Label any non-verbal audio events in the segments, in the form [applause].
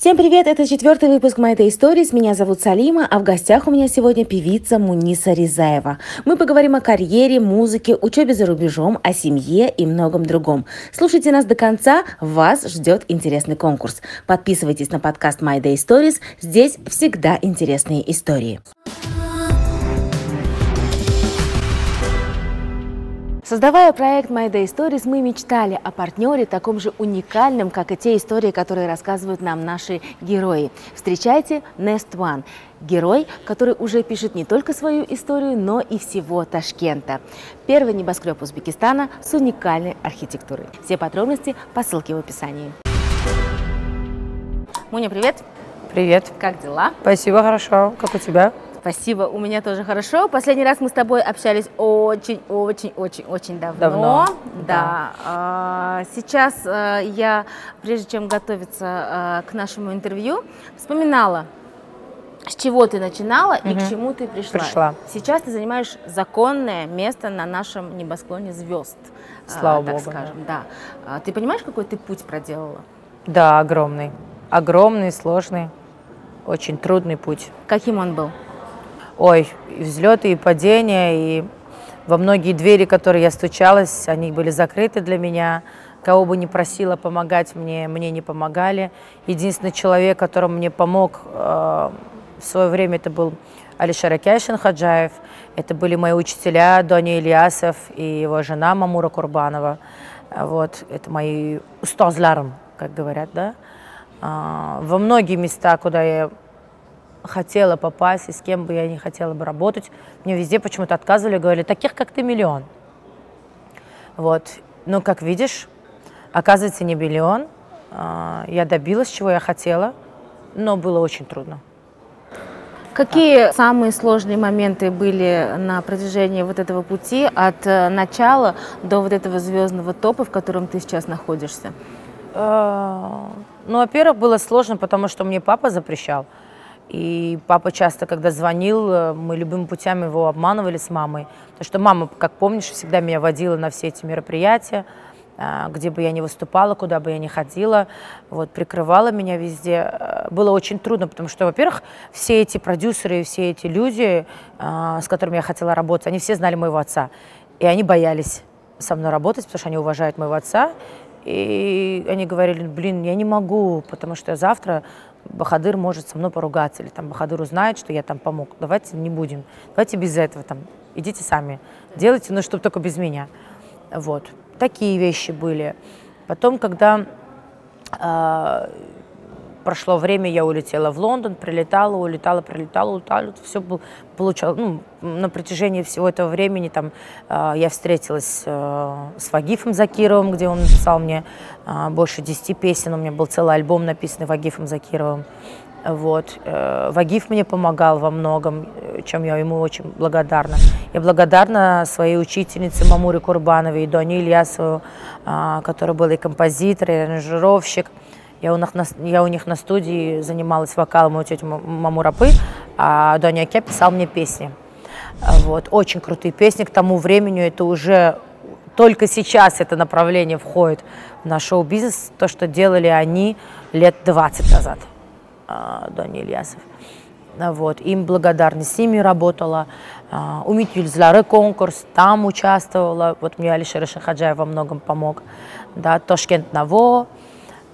Всем привет, это четвертый выпуск My Day Stories. Меня зовут Салима, а в гостях у меня сегодня певица Муниса Ризаева. Мы поговорим о карьере, музыке, учебе за рубежом, о семье и многом другом. Слушайте нас до конца, вас ждет интересный конкурс. Подписывайтесь на подкаст My Day Stories, здесь всегда интересные истории. Создавая проект My Day Stories, мы мечтали о партнере таком же уникальном, как и те истории, которые рассказывают нам наши герои. Встречайте Nest One. Герой, который уже пишет не только свою историю, но и всего Ташкента. Первый небоскреб Узбекистана с уникальной архитектурой. Все подробности по ссылке в описании. Муня, привет! Привет. Как дела? Спасибо, хорошо. Как у тебя? Спасибо, у меня тоже хорошо. Последний раз мы с тобой общались очень-очень-очень-очень давно. Давно. Да. А, Сейчас а, я, прежде чем готовиться а, к нашему интервью, вспоминала, с чего ты начинала и к чему ты пришла. Пришла. Сейчас ты занимаешь законное место на нашем небосклоне звезд. а, Слава так Богу, да. скажем, да. А Ты понимаешь, какой ты путь проделала? Да, огромный. Огромный, сложный, очень трудный путь. Каким он был? Ой, и взлеты, и падения, и во многие двери, которые я стучалась, они были закрыты для меня. Кого бы ни просила помогать мне, мне не помогали. Единственный человек, которому мне помог э, в свое время, это был Алишер Акяшин Хаджаев. Это были мои учителя Доня Ильясов и его жена Мамура Курбанова. Вот, это мои устазларым, как говорят, да. А, во многие места, куда я хотела попасть и с кем бы я не хотела бы работать, мне везде почему-то отказывали, говорили, таких как ты миллион. Вот. Но, как видишь, оказывается, не миллион. А, Я добилась, чего я хотела, но было очень трудно. Какие самые сложные моменты были на протяжении вот этого пути от э, начала до вот этого звездного топа, в котором ты сейчас находишься? А, Ну, во-первых, было сложно, потому что мне папа запрещал. И папа часто, когда звонил, э, мы любыми путями его обманывали с мамой. Потому что мама, как помнишь, всегда меня водила на все эти мероприятия, а, где бы я ни выступала, куда бы я ни ходила, вот, прикрывала меня везде. Э, Было очень трудно, потому что, во-первых, все эти продюсеры, все эти люди, а, с которыми я хотела работать, они все знали моего отца. И они боялись со мной работать, потому что они уважают моего отца. И они говорили, блин, я не могу, потому что завтра Бахадыр может со мной поругаться, или там Бахадыр узнает, что я там помог. Давайте не будем, давайте без этого, там, идите сами, делайте, но чтобы только без меня. Вот, такие вещи были. Потом, когда а, прошло время, я улетела в Лондон, прилетала, улетала, прилетала, улетала, все был, получал, ну, на протяжении всего этого времени там а, я встретилась э, с Вагифом Закировым, где он написал мне а, больше 10 песен, у меня был целый альбом, написанный Вагифом Закировым. Вот. э, Вагиф мне помогал во многом, э, чем я ему очень благодарна. Я благодарна своей учительнице Мамуре Курбановой и Доне Ильясову, а, которая была и композитор, и аранжировщик. Я у, них на, я у них на студии занималась вокалом у тети Ма- Мамурапы, а Доня Аке писал мне песни. Вот. Очень крутые песни. К тому времени это уже только сейчас это направление входит в наш шоу-бизнес. То, что делали они лет 20 назад, а, Доня Ильясов. Вот. Им благодарна. С ними работала. А, Умит Юльзлары конкурс, там участвовала. Вот мне Алишер Шахаджаев во многом помог. Да, Тошкент Наво.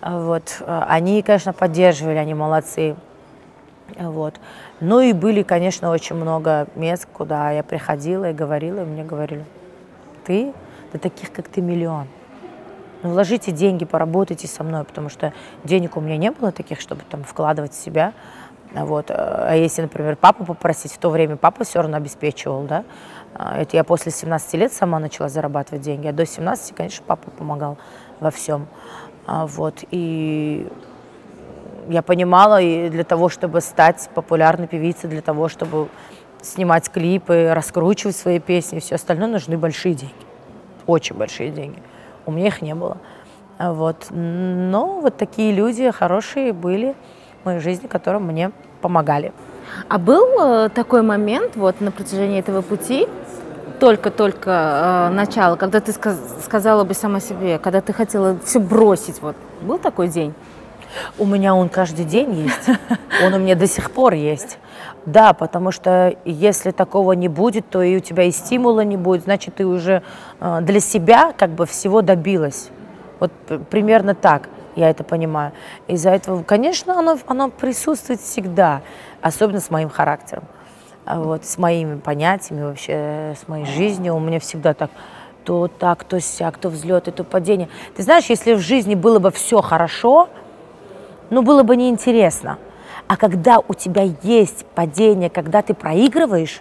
Вот. Они, конечно, поддерживали, они молодцы. Вот. Ну и были, конечно, очень много мест, куда я приходила и говорила, и мне говорили, ты, да таких, как ты, миллион. Ну, вложите деньги, поработайте со мной, потому что денег у меня не было таких, чтобы там вкладывать в себя. Вот. А если, например, папу попросить, в то время папа все равно обеспечивал, да. А Это я после 17 лет сама начала зарабатывать деньги, а до 17, конечно, папа помогал во всем. А Вот. И я понимала, и для того, чтобы стать популярной певицей, для того, чтобы снимать клипы, раскручивать свои песни и все остальное, нужны большие деньги. Очень большие деньги. У меня их не было. А Вот. Но вот такие люди хорошие были в моей жизни, которые мне помогали. А был э, такой момент вот на протяжении этого пути, только-только э, начало, когда ты сказ- сказала бы сама себе, когда ты хотела все бросить, вот был такой день? У меня он каждый день есть. Он у меня до сих пор есть. Да, потому что если такого не будет, то и у тебя и стимула не будет, значит, ты уже э, для себя как бы всего добилась. Вот примерно так я это понимаю. Из-за этого, конечно, оно, оно присутствует всегда, особенно с моим характером, вот, с моими понятиями вообще, с моей жизнью. У меня всегда так, то так, то сяк, то взлеты, то падение. Ты знаешь, если в жизни было бы все хорошо, ну, было бы неинтересно. А когда у тебя есть падение, когда ты проигрываешь,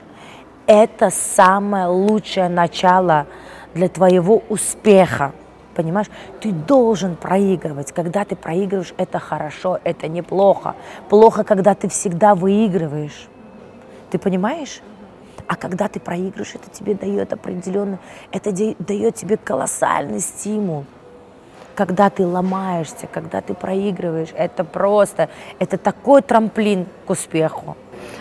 это самое лучшее начало для твоего успеха. Понимаешь, ты должен проигрывать. Когда ты проигрываешь, это хорошо, это неплохо. Плохо, когда ты всегда выигрываешь. Ты понимаешь? А когда ты проигрываешь, это тебе дает определенный, это дает тебе колоссальный стимул. Когда ты ломаешься, когда ты проигрываешь, это просто, это такой трамплин к успеху.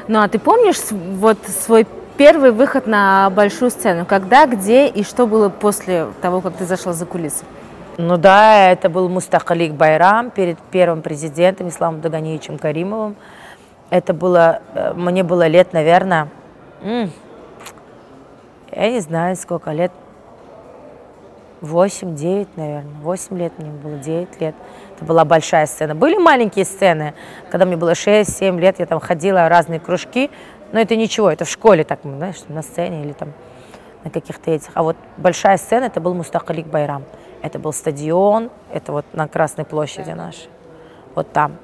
Ну а ты помнишь вот свой первый выход на большую сцену? Когда, где и что было после того, как ты зашла за кулисы? Ну да, это был Мустахалик Байрам перед первым президентом Исламом Даганиевичем Каримовым. Это было, э, мне было лет, наверное, я не знаю, сколько лет, 8-9, наверное, 8 лет мне было, 9 лет. Это была большая сцена. Были маленькие сцены, когда мне было 6-7 лет, я там ходила в разные кружки, но это ничего, это в школе так, знаешь, на сцене или там на каких-то этих. А вот большая сцена, это был Мустахалик Байрам. Это был стадион, это вот на Красной площади нашей, вот там.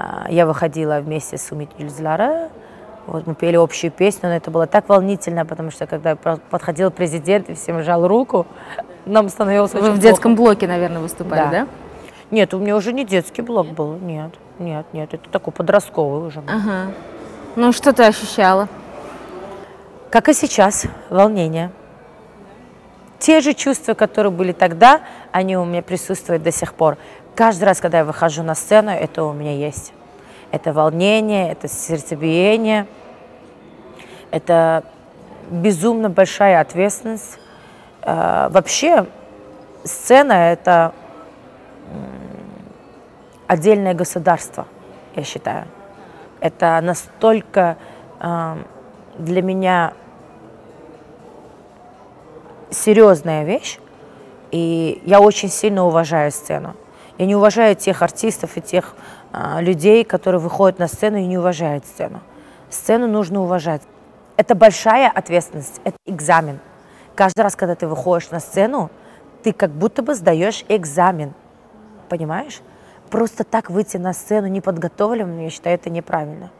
А, я выходила вместе с Умит Юльзлара, вот мы пели общую песню, но это было так волнительно, потому что когда подходил президент и всем жал руку, [laughs] нам становилось Вы в детском блоке, наверное, выступали, да? да? Нет, у меня уже не детский блок был, нет, нет, нет, это такой подростковый уже был. Ага. Ну, что ты ощущала? Как и сейчас, волнение. Те же чувства, которые были тогда, они у меня присутствуют до сих пор. Каждый раз, когда я выхожу на сцену, это у меня есть. Это волнение, это сердцебиение, это безумно большая ответственность. А, вообще, сцена – это отдельное государство, я считаю. Это настолько э, для меня серьезная вещь, и я очень сильно уважаю сцену. Я не уважаю тех артистов и тех э, людей, которые выходят на сцену и не уважают сцену. Сцену нужно уважать. Это большая ответственность, это экзамен. Каждый раз, когда ты выходишь на сцену, ты как будто бы сдаешь экзамен. Понимаешь? просто так выйти на сцену неподготовленным, я считаю, это неправильно.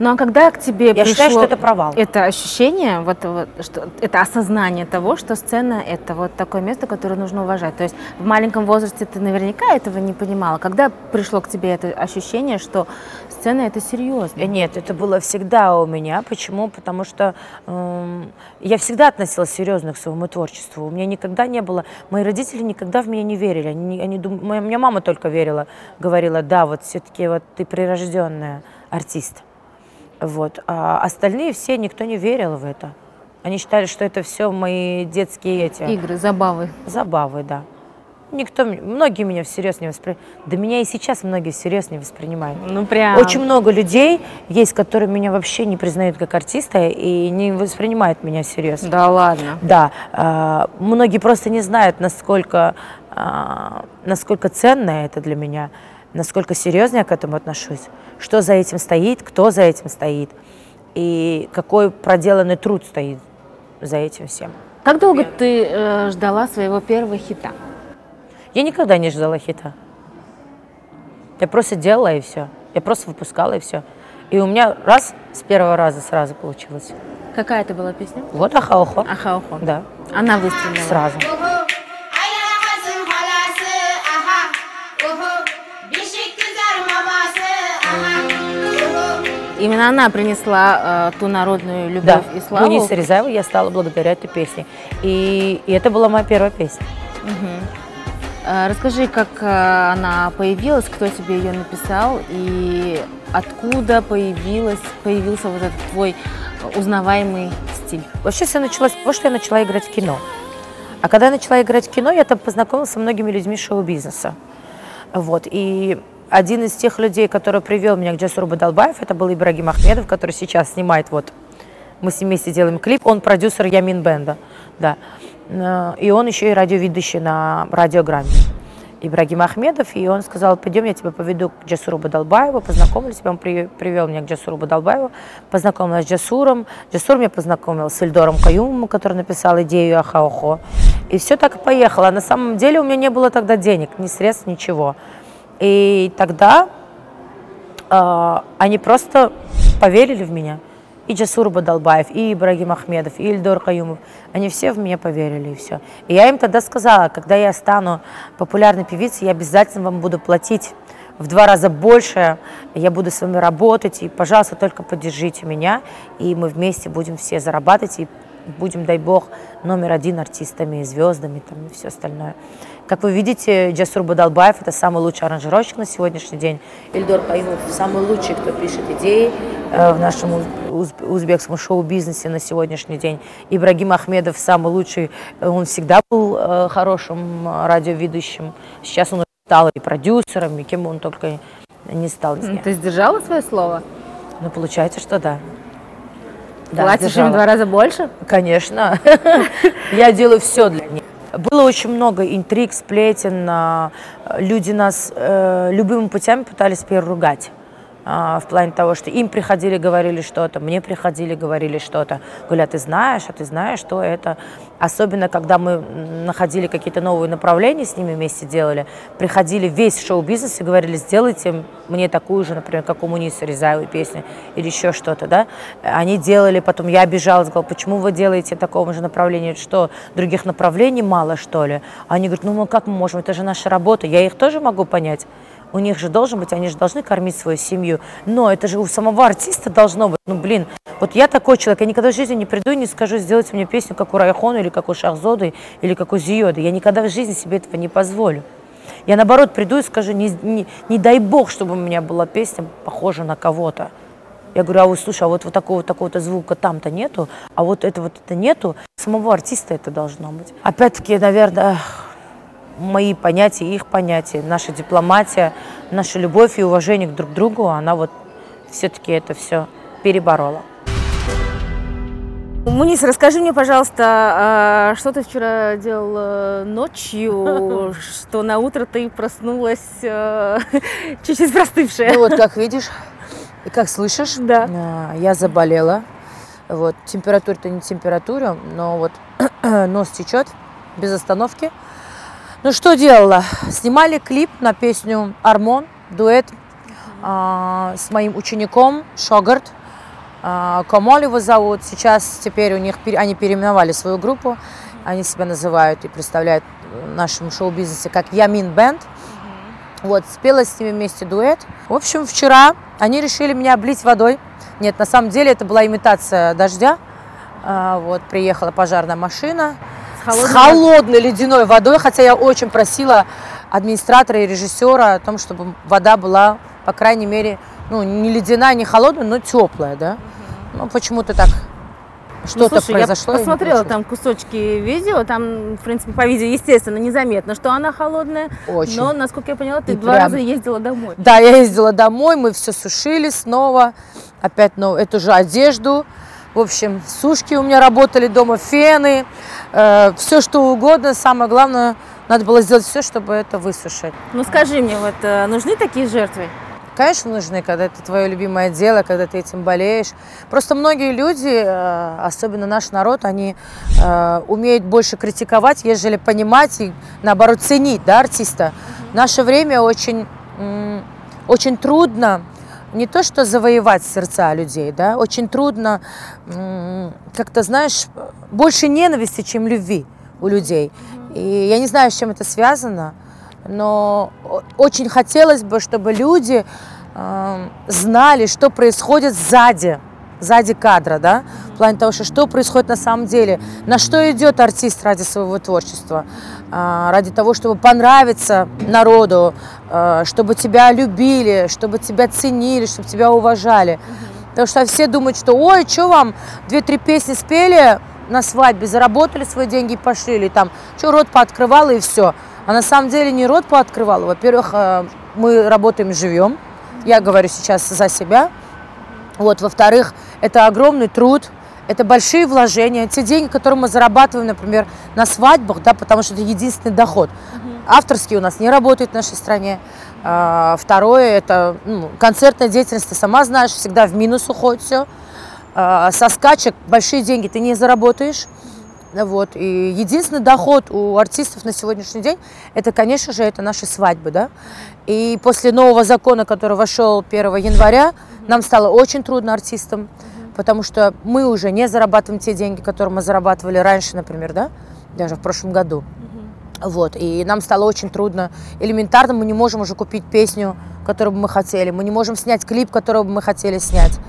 Ну а когда к тебе Я пришло считаю, что это провал. Это ощущение, вот, вот, что, это осознание того, что сцена – это вот такое место, которое нужно уважать. То есть в маленьком возрасте ты наверняка этого не понимала. Когда пришло к тебе это ощущение, что сцена – это серьезно? Нет, это было всегда у меня. Почему? Потому что э, я всегда относилась серьезно к своему творчеству. У меня никогда не было… Мои родители никогда в меня не верили. Они, они дум... Моя, моя мама только верила, говорила, да, вот все-таки вот ты прирожденная артист. Вот. А остальные все, никто не верил в это. Они считали, что это все мои детские эти... Игры, забавы. Забавы, да. Никто, многие меня всерьез не воспринимают. Да меня и сейчас многие всерьез не воспринимают. Ну прям. Очень много людей есть, которые меня вообще не признают как артиста и не воспринимают меня всерьез. Да ладно. Да. Э, многие просто не знают, насколько, э, насколько ценно это для меня насколько серьезно я к этому отношусь, что за этим стоит, кто за этим стоит и какой проделанный труд стоит за этим всем. Как долго ты э, ждала своего первого хита? Я никогда не ждала хита. Я просто делала и все. Я просто выпускала и все. И у меня раз с первого раза сразу получилось. Какая это была песня? Вот Ахаухо. Ахаухо. Да. Она выстрелила. Сразу. Именно она принесла э, ту народную любовь да. и славу. Муниса Рязаева я стала благодаря этой песне. И, и это была моя первая песня. Угу. Э, расскажи, как э, она появилась, кто тебе ее написал и откуда появилась, появился вот этот твой узнаваемый стиль? Вообще все началось с того, что я начала играть в кино. А когда я начала играть в кино, я там познакомилась со многими людьми шоу-бизнеса. Вот, и один из тех людей, который привел меня к Джасуру Бадалбаев, это был Ибрагим Ахмедов, который сейчас снимает вот мы с ним вместе делаем клип. Он продюсер Ямин Бенда, да. Э, и он еще и радиоведущий на радиограмме. Ибрагим Ахмедов, и он сказал, пойдем, я тебя поведу к Джасуру Бадалбаеву, познакомлюсь, он при, привел меня к Джасуру Бадалбаеву, познакомилась с Джасуром, Джасур меня познакомил с Ильдором Каюмом, который написал идею Ахаохо, и все так и поехало. На самом деле у меня не было тогда денег, ни средств, ничего. И тогда э, они просто поверили в меня и Джасур Бадалбаев, и Ибрагим Ахмедов, и Ильдор Каюмов, они все в меня поверили, и все. И я им тогда сказала, когда я стану популярной певицей, я обязательно вам буду платить в два раза больше, я буду с вами работать, и, пожалуйста, только поддержите меня, и мы вместе будем все зарабатывать, и будем, дай бог, номер один артистами, звездами там, и все остальное. Как вы видите, Джасур Бадалбаев – это самый лучший аранжировщик на сегодняшний день. Ильдор Каимов – самый лучший, кто пишет идеи э, в нашем узбекском шоу-бизнесе на сегодняшний день. Ибрагим Ахмедов – самый лучший. Он всегда был э, хорошим радиоведущим. Сейчас он стал и продюсером, и кем он только не стал. Ты сдержала свое слово? Ну, получается, что да. Да, Платишь им два раза больше? Конечно. [laughs] Я делаю все для них. Было очень много интриг, сплетен. А, люди нас э, любыми путями пытались переругать. А, в плане того, что им приходили, говорили что-то, мне приходили, говорили что-то. Говорят, а ты знаешь, а ты знаешь, что это. Особенно, когда мы находили какие-то новые направления, с ними вместе делали, приходили весь шоу-бизнес и говорили, сделайте мне такую же, например, как у Муниса Резаевой песню или еще что-то, да. Они делали, потом я обижалась, говорила, почему вы делаете такого же направления, что других направлений мало, что ли? Они говорят, ну, ну как мы можем, это же наша работа, я их тоже могу понять. У них же должен быть, они же должны кормить свою семью. Но это же у самого артиста должно быть. Ну, блин, вот я такой человек, я никогда в жизни не приду и не скажу, сделайте мне песню, как у Райхона, или как у Шахзоды, или как у Зиоды. Я никогда в жизни себе этого не позволю. Я, наоборот, приду и скажу, не, не, не дай бог, чтобы у меня была песня похожа на кого-то. Я говорю, а вот слушай, а вот, вот такого такого-то звука там-то нету, а вот это вот это нету. Самого артиста это должно быть. Опять-таки, наверное, мои понятия, их понятия, наша дипломатия, наша любовь и уважение к друг другу, она вот все-таки это все переборола. Мунис, расскажи мне, пожалуйста, а, что ты вчера делал э, ночью, [laughs] что на утро ты проснулась э, [laughs] чуть-чуть простывшая. Ну вот, как видишь, и как слышишь, да. А, я заболела. Вот, температура-то не температура, но вот [clears throat] нос течет без остановки. Ну что делала? Снимали клип на песню «Армон», дуэт э, с моим учеником Шогарт. Э, Камол его зовут. Сейчас теперь у них, они переименовали свою группу. Они себя называют и представляют в нашем шоу-бизнесе как Ямин Бенд. Вот, спела с ними вместе дуэт. В общем, вчера они решили меня облить водой. Нет, на самом деле это была имитация дождя. А, вот, приехала пожарная машина, с холодной, с холодной ледяной водой, хотя я очень просила администратора и режиссера о том, чтобы вода была, по крайней мере, ну, не ледяная, не холодная, но теплая, да. Ну, почему-то так что-то ну, слушай, произошло. Я посмотрела там кусочки видео, там, в принципе, по видео, естественно, незаметно, что она холодная. Очень. Но, насколько я поняла, ты и два прям... раза ездила домой. Да, я ездила домой, мы все сушили снова, опять ну, эту же одежду. В общем, сушки у меня работали дома, фены, э, все что угодно. Самое главное, надо было сделать все, чтобы это высушить. Ну скажи мне, вот э, нужны такие жертвы? Конечно, нужны, когда это твое любимое дело, когда ты этим болеешь. Просто многие люди, э, особенно наш народ, они э, умеют больше критиковать, ежели понимать и, наоборот, ценить да, артиста. В наше время очень, очень трудно не то что завоевать сердца людей, да, очень трудно, как-то, знаешь, больше ненависти, чем любви у людей. И я не знаю, с чем это связано, но очень хотелось бы, чтобы люди э, знали, что происходит сзади, сзади кадра, да, в плане того, что, что происходит на самом деле, на что идет артист ради своего творчества, ради того, чтобы понравиться народу, э, чтобы тебя любили, чтобы тебя ценили, чтобы тебя уважали. Потому что все думают, что ой, что вам, две-три песни спели на свадьбе, заработали свои деньги и пошли, или там, что рот пооткрывала и все. А на самом деле не рот пооткрывала. Во-первых, э, мы работаем живем. Я говорю сейчас за себя. Вот, во-вторых, это огромный труд, это большие вложения. Те деньги, которые мы зарабатываем, например, на свадьбах, да, потому что это единственный доход. Авторский у нас не работает в нашей стране. А, второе, это ну, концертная деятельность, ты сама знаешь, всегда в минус уходит все. А, со скачек большие деньги ты не заработаешь. Вот. И единственный доход у артистов на сегодняшний день, это, конечно же, это наши свадьбы. Да? И после нового закона, который вошел 1 января, нам стало очень трудно артистам, потому что мы уже не зарабатываем те деньги, которые мы зарабатывали раньше, например, да? даже в прошлом году. Вот, и нам стало очень трудно. Элементарно мы не можем уже купить песню, которую бы мы хотели. Мы не можем снять клип, который бы мы хотели снять.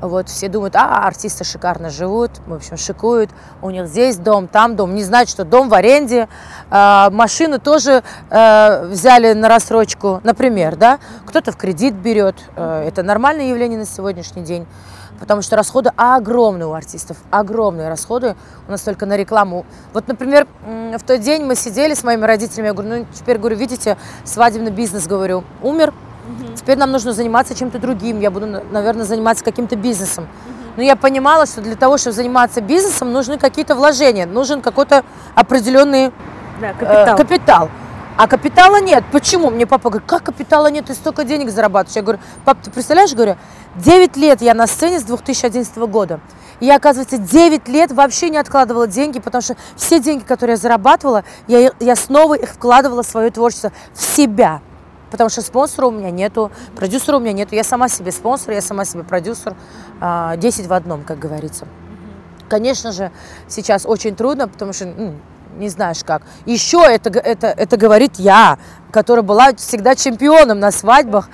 Вот, все думают, а, артисты шикарно живут, в общем, шикуют, у них здесь дом, там дом, не знают, что дом в аренде, э, машину тоже э, взяли на рассрочку, например, да, кто-то в кредит берет, э, это нормальное явление на сегодняшний день, потому что расходы огромные у артистов, огромные расходы у нас только на рекламу. Вот, например, в тот день мы сидели с моими родителями, я говорю, ну, теперь, говорю, видите, свадебный бизнес, говорю, умер, Теперь нам нужно заниматься чем-то другим. Я буду, наверное, заниматься каким-то бизнесом. Но я понимала, что для того, чтобы заниматься бизнесом, нужны какие-то вложения, нужен какой-то определенный да, капитал. Э, капитал. А капитала нет. Почему? Мне папа говорит, как капитала нет, ты столько денег зарабатываешь. Я говорю, пап, ты представляешь, говорю, 9 лет я на сцене с 2011 года. И я, оказывается, 9 лет вообще не откладывала деньги, потому что все деньги, которые я зарабатывала, я, я снова их вкладывала в свое творчество, в себя. Потому что спонсора у меня нету, продюсера у меня нету. Я сама себе спонсор, я сама себе продюсер. 10 а, в одном, как говорится. Конечно же, сейчас очень трудно, потому что ну, не знаешь как. Еще это, это, это говорит я, которая была всегда чемпионом на свадьбах,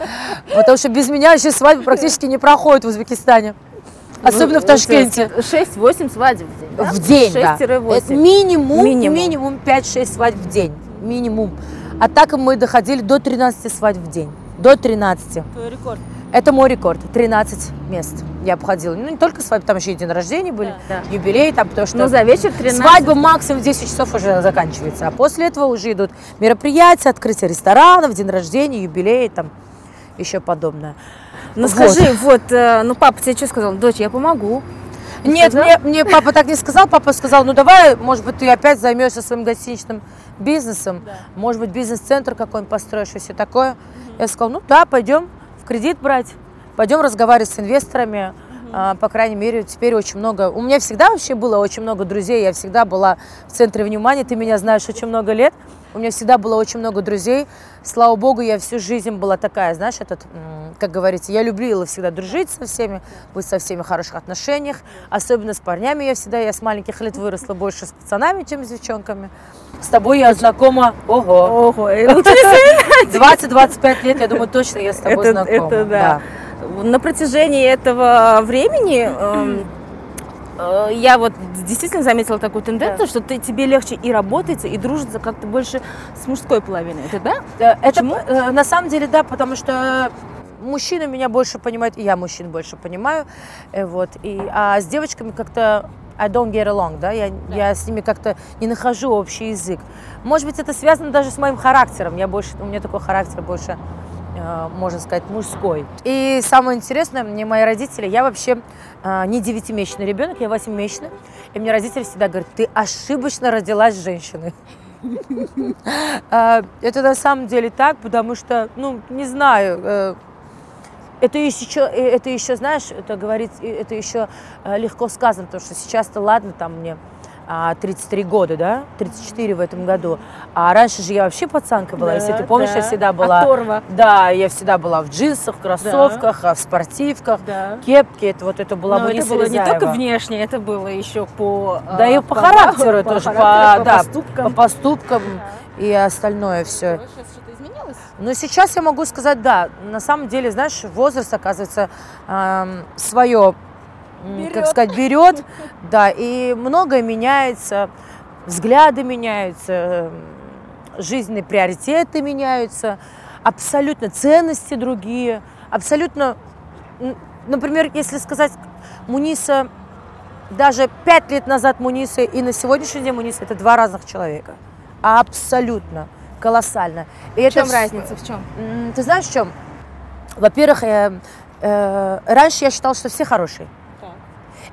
потому что без меня еще свадьбы практически не проходят в Узбекистане. Особенно в Ташкенте. 6-8 свадеб в день, да? В день, да. Это минимум, минимум, минимум 5-6 свадеб в день. Минимум. А так мы доходили до 13 свадьб в день. До 13. Твой рекорд? Это мой рекорд. 13 мест я обходила. Ну, не только свадьбы, там еще и день рождения были, да, да. юбилей там, потому что... Ну, за вечер 13. Свадьба максимум в 10 часов уже заканчивается. А после этого уже идут мероприятия, открытие ресторанов, день рождения, юбилей, там, еще подобное. Ну, вот. скажи, вот, э, ну, папа тебе что сказал? Дочь, я помогу. Нет, мне, мне папа так не сказал. Папа сказал, ну давай, может быть, ты опять займешься своим гостиничным бизнесом. Да. Может быть, бизнес-центр какой-нибудь построишь и все такое. Угу. Я сказала, ну да, пойдем кредит брать, пойдем разговаривать с инвесторами. А, по крайней мере, теперь очень много. У меня всегда вообще было очень много друзей. Я всегда была в центре внимания. Ты меня знаешь очень много лет. У меня всегда было очень много друзей. Слава богу, я всю жизнь была такая, знаешь, этот, как говорится, я любила всегда дружить со всеми, быть со всеми в хороших отношениях. Особенно с парнями я всегда, я с маленьких лет выросла больше с пацанами, чем с девчонками. С тобой я знакома, ого. Ого, 20-25 [laughs] лет, я думаю, точно я с тобой это, знакома. Это да. да. На протяжении этого времени эм, я вот действительно заметила такую тенденцию, да. что ты, тебе легче и работается, и дружится как-то больше с мужской половиной. Это да? Э, это Почему? Э, на самом деле да, потому что мужчины меня больше понимают, и я мужчин больше понимаю. Вот. И, а с девочками как-то I don't get along, да, я, да. я с ними как-то не нахожу общий язык. Может быть, это связано даже с моим характером. Я больше, у меня такой характер больше Э, можно сказать, мужской. И самое интересное, мне мои родители, я вообще э, не девятимесячный ребенок, я восьмимесячный, и мне родители всегда говорят, ты ошибочно родилась женщиной. Э, это на самом деле так, потому что, ну, не знаю, это еще, это еще, знаешь, это говорить, это еще легко сказано, потому что сейчас-то ладно, там мне 33 а, года, да, 34 в этом году. А раньше же я вообще пацанка была, да, если ты помнишь, да. я всегда была... Оторва. Да, я всегда была в джинсах, в кроссовках, да. в спортивках, да. кепке, это вот это была Но это было не только внешне, это было еще по... Да и по, по характеру по тоже, по, по, по да, поступкам. По поступкам да. и остальное все. Но сейчас я могу сказать, да, на самом деле, знаешь, возраст, оказывается, э, свое берет. как сказать, берет, да, и многое меняется, взгляды меняются, жизненные приоритеты меняются, абсолютно ценности другие, абсолютно, например, если сказать, Муниса, даже пять лет назад Муниса и на сегодняшний день Муниса это два разных человека, абсолютно. колоссально. И в это чем в... разница, в чем? Ты знаешь, в чем? Во-первых, э, э, раньше я считала, что все хорошие.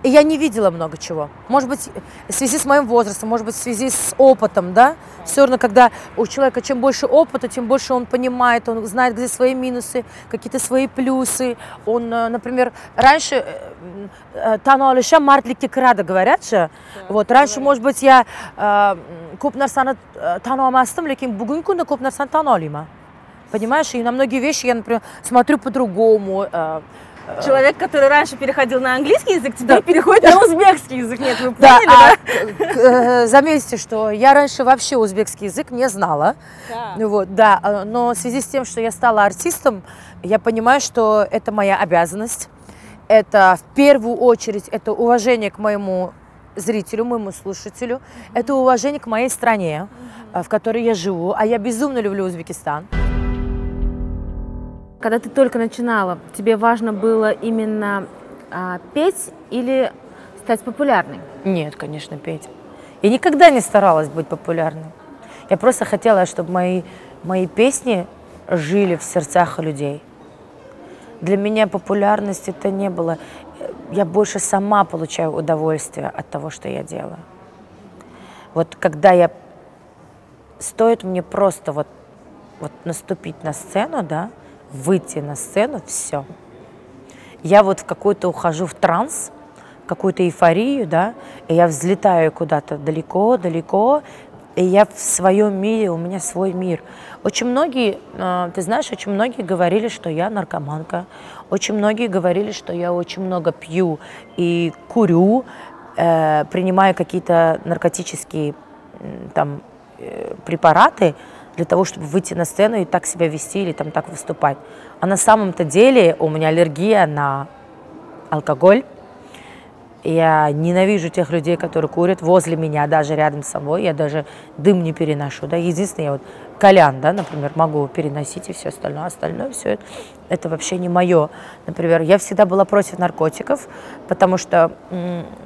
И я не видела много чего. Может быть, в связи с моим возрастом, может быть, в связи с опытом, да? Все равно, когда у человека чем больше опыта, тем больше он понимает, он знает, где свои минусы, какие-то свои плюсы. Он, э, например, раньше тану алыша мартликке крада говорят же. Вот, раньше, может быть, я ko'p narsani tan olmasdim lekin bugungi kunda ko'p narsani tan olaman понимаешь и на многие вещи я например смотрю по-другому Человек, который раньше переходил на английский язык, теперь да. переходит на узбекский язык. Нет, вы поняли, да? да? А, заметьте, что я раньше вообще узбекский язык не знала. Да. Вот, да, а, но в связи с тем, что я стала артистом, я понимаю, что это моя обязанность. Это в первую очередь это уважение к моему зрителю, моему слушателю, mm-hmm. это уважение к моей стране, mm-hmm. в которой я живу, а я безумно люблю Узбекистан. Когда ты только начинала, тебе важно было именно а, петь или стать популярной? Нет, конечно, петь. Я никогда не старалась быть популярной. Я просто хотела, чтобы мои, мои песни жили в сердцах людей. Для меня популярность это не было. Я больше сама получаю удовольствие от того, что я делаю. Вот когда я... Стоит мне просто вот, вот наступить на сцену, да, выйти на сцену, все. Я вот в какой-то ухожу в транс, какую-то эйфорию, да, и я взлетаю куда-то далеко-далеко, и я в своем мире, у меня свой мир. Очень многие, а, ты знаешь, очень многие говорили, что я наркоманка, очень многие говорили, что я очень много пью и курю, э, принимаю какие-то наркотические там э, препараты, для того, чтобы выйти на сцену и так себя вести или там так выступать. А на самом-то деле у меня аллергия на алкоголь. Я ненавижу тех людей, которые курят возле меня, даже рядом с собой. Я даже дым не переношу. Да? Единственное, я вот колян, да, например, могу переносить и все остальное. Остальное все это, это вообще не мое. Например, я всегда была против наркотиков, потому что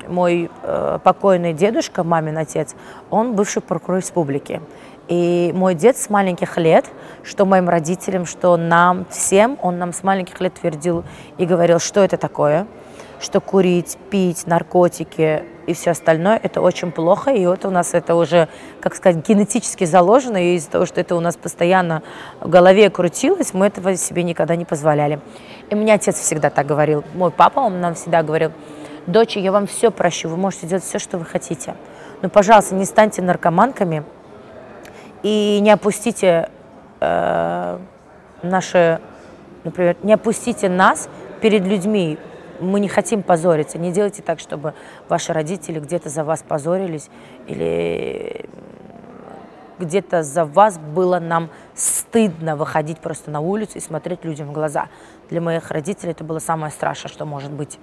мой э, покойный дедушка, мамин отец, он бывший прокурор республики. И мой дед с маленьких лет, что моим родителям, что нам всем, он нам с маленьких лет твердил и говорил, что это такое, что курить, пить, наркотики и все остальное, это очень плохо, и вот у нас это уже, как сказать, генетически заложено, и из-за того, что это у нас постоянно в голове крутилось, мы этого себе никогда не позволяли. И мне отец всегда так говорил, мой папа, он нам всегда говорил, дочь, я вам все прощу, вы можете делать все, что вы хотите, но, пожалуйста, не станьте наркоманками, и не опустите э, наши, например, не опустите нас перед людьми. Мы не хотим позориться. Не делайте так, чтобы ваши родители где-то за вас позорились или где-то за вас было нам стыдно выходить просто на улицу и смотреть людям в глаза. Для моих родителей это было самое страшное, что может быть.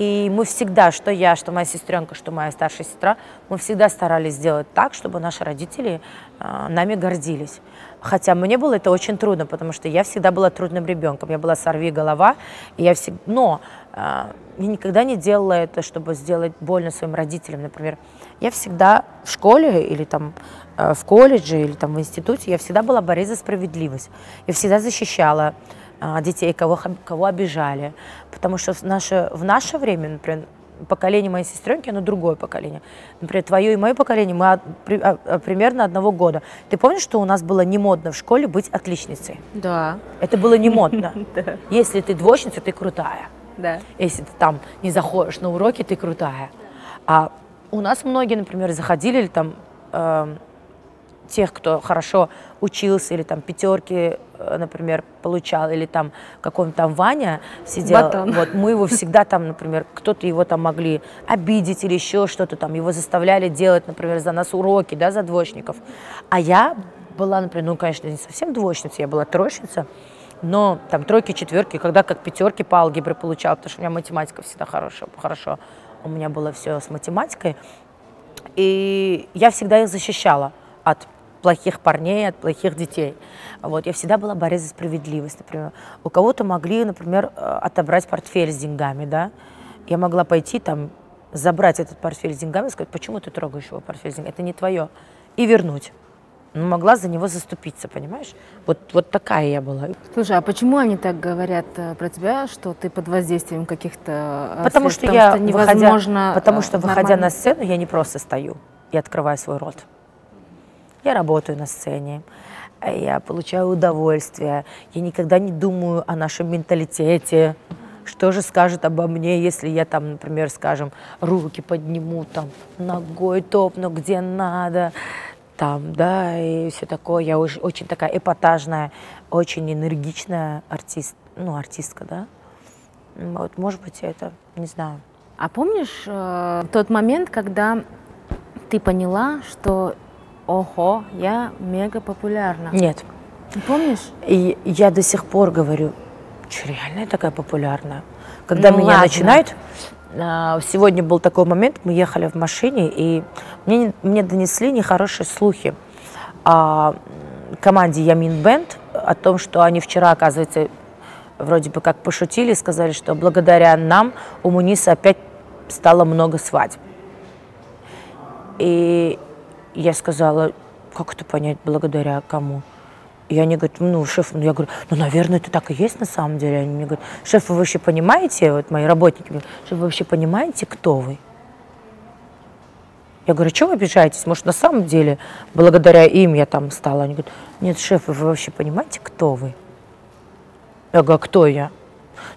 И мы всегда, что я, что моя сестренка, что моя старшая сестра, мы всегда старались сделать так, чтобы наши родители э, нами гордились. Хотя мне было это очень трудно, потому что я всегда была трудным ребенком. Я была сорви голова, и я всегда... но э, я никогда не делала это, чтобы сделать больно своим родителям. Например, я всегда в школе или там э, в колледже или там в институте, я всегда была борец за справедливость. Я всегда защищала детей, кого, кого обижали. Потому что в наше, в наше время, например, поколение моей сестренки, оно другое поколение. Например, твое и мое поколение, мы от, при, а, а, примерно одного года. Ты помнишь, что у нас было не модно в школе быть отличницей? Да. Это было не модно. [laughs] Если ты двоечница, ты крутая. Да. Если ты там не заходишь на уроки, ты крутая. А у нас многие, например, заходили или там эм, тех, кто хорошо учился или там пятерки, э, например, получал, или там какой-нибудь там Ваня сидел, Батон. вот мы его всегда там, например, кто-то его там могли обидеть или еще что-то там, его заставляли делать, например, за нас уроки, да, за двоечников. А я была, например, ну, конечно, не совсем двоечница, я была троечница, но там тройки, четверки, когда как пятерки по алгебре получала, потому что у меня математика всегда хорошая, хорошо, у меня было все с математикой, и я всегда их защищала от плохих парней, от плохих детей. Вот. Я всегда была борец за справедливость, например. У кого-то могли, например, э, отобрать портфель с деньгами, да. Я могла пойти там, забрать этот портфель с деньгами и сказать, почему ты трогаешь его портфель с деньгами, это не твое, и вернуть. но могла за него заступиться, понимаешь? Вот, вот такая я была. Слушай, а почему они так говорят э, про тебя, что ты под воздействием каких-то э, Потому что я, что невозможно, выходя, потому что выходя нормально... на сцену, я не просто стою и открываю свой рот. Я работаю на сцене, я получаю удовольствие, я никогда не думаю о нашем менталитете, что же скажет обо мне, если я там, например, скажем, руки подниму, там, ногой топну, где надо, там, да, и все такое. Я очень, очень такая эпатажная, очень энергичная артист, ну, артистка, да. Вот, может быть, это, не знаю. А помнишь э, тот момент, когда ты поняла, что, ого, я мега популярна? Нет. Ты помнишь? И я до сих пор говорю, что реально я такая популярная. Когда ну, меня ладно. начинают, а, сегодня был такой момент, мы ехали в машине, и мне, мне донесли нехорошие слухи о команде Ямин Бенд, о том, что они вчера, оказывается, вроде бы как пошутили, сказали, что благодаря нам у Муниса опять стало много свадеб. И я сказала, как это понять, благодаря кому? И они говорят, ну, шеф, ну, я говорю, ну, наверное, это так и есть на самом деле. Они мне говорят, шеф, вы вообще понимаете, вот мои работники, шеф, вы вообще понимаете, кто вы? Я говорю, что вы обижаетесь? Может, на самом деле, благодаря им я там стала? Они говорят, нет, шеф, вы вообще понимаете, кто вы? Я говорю, а кто я?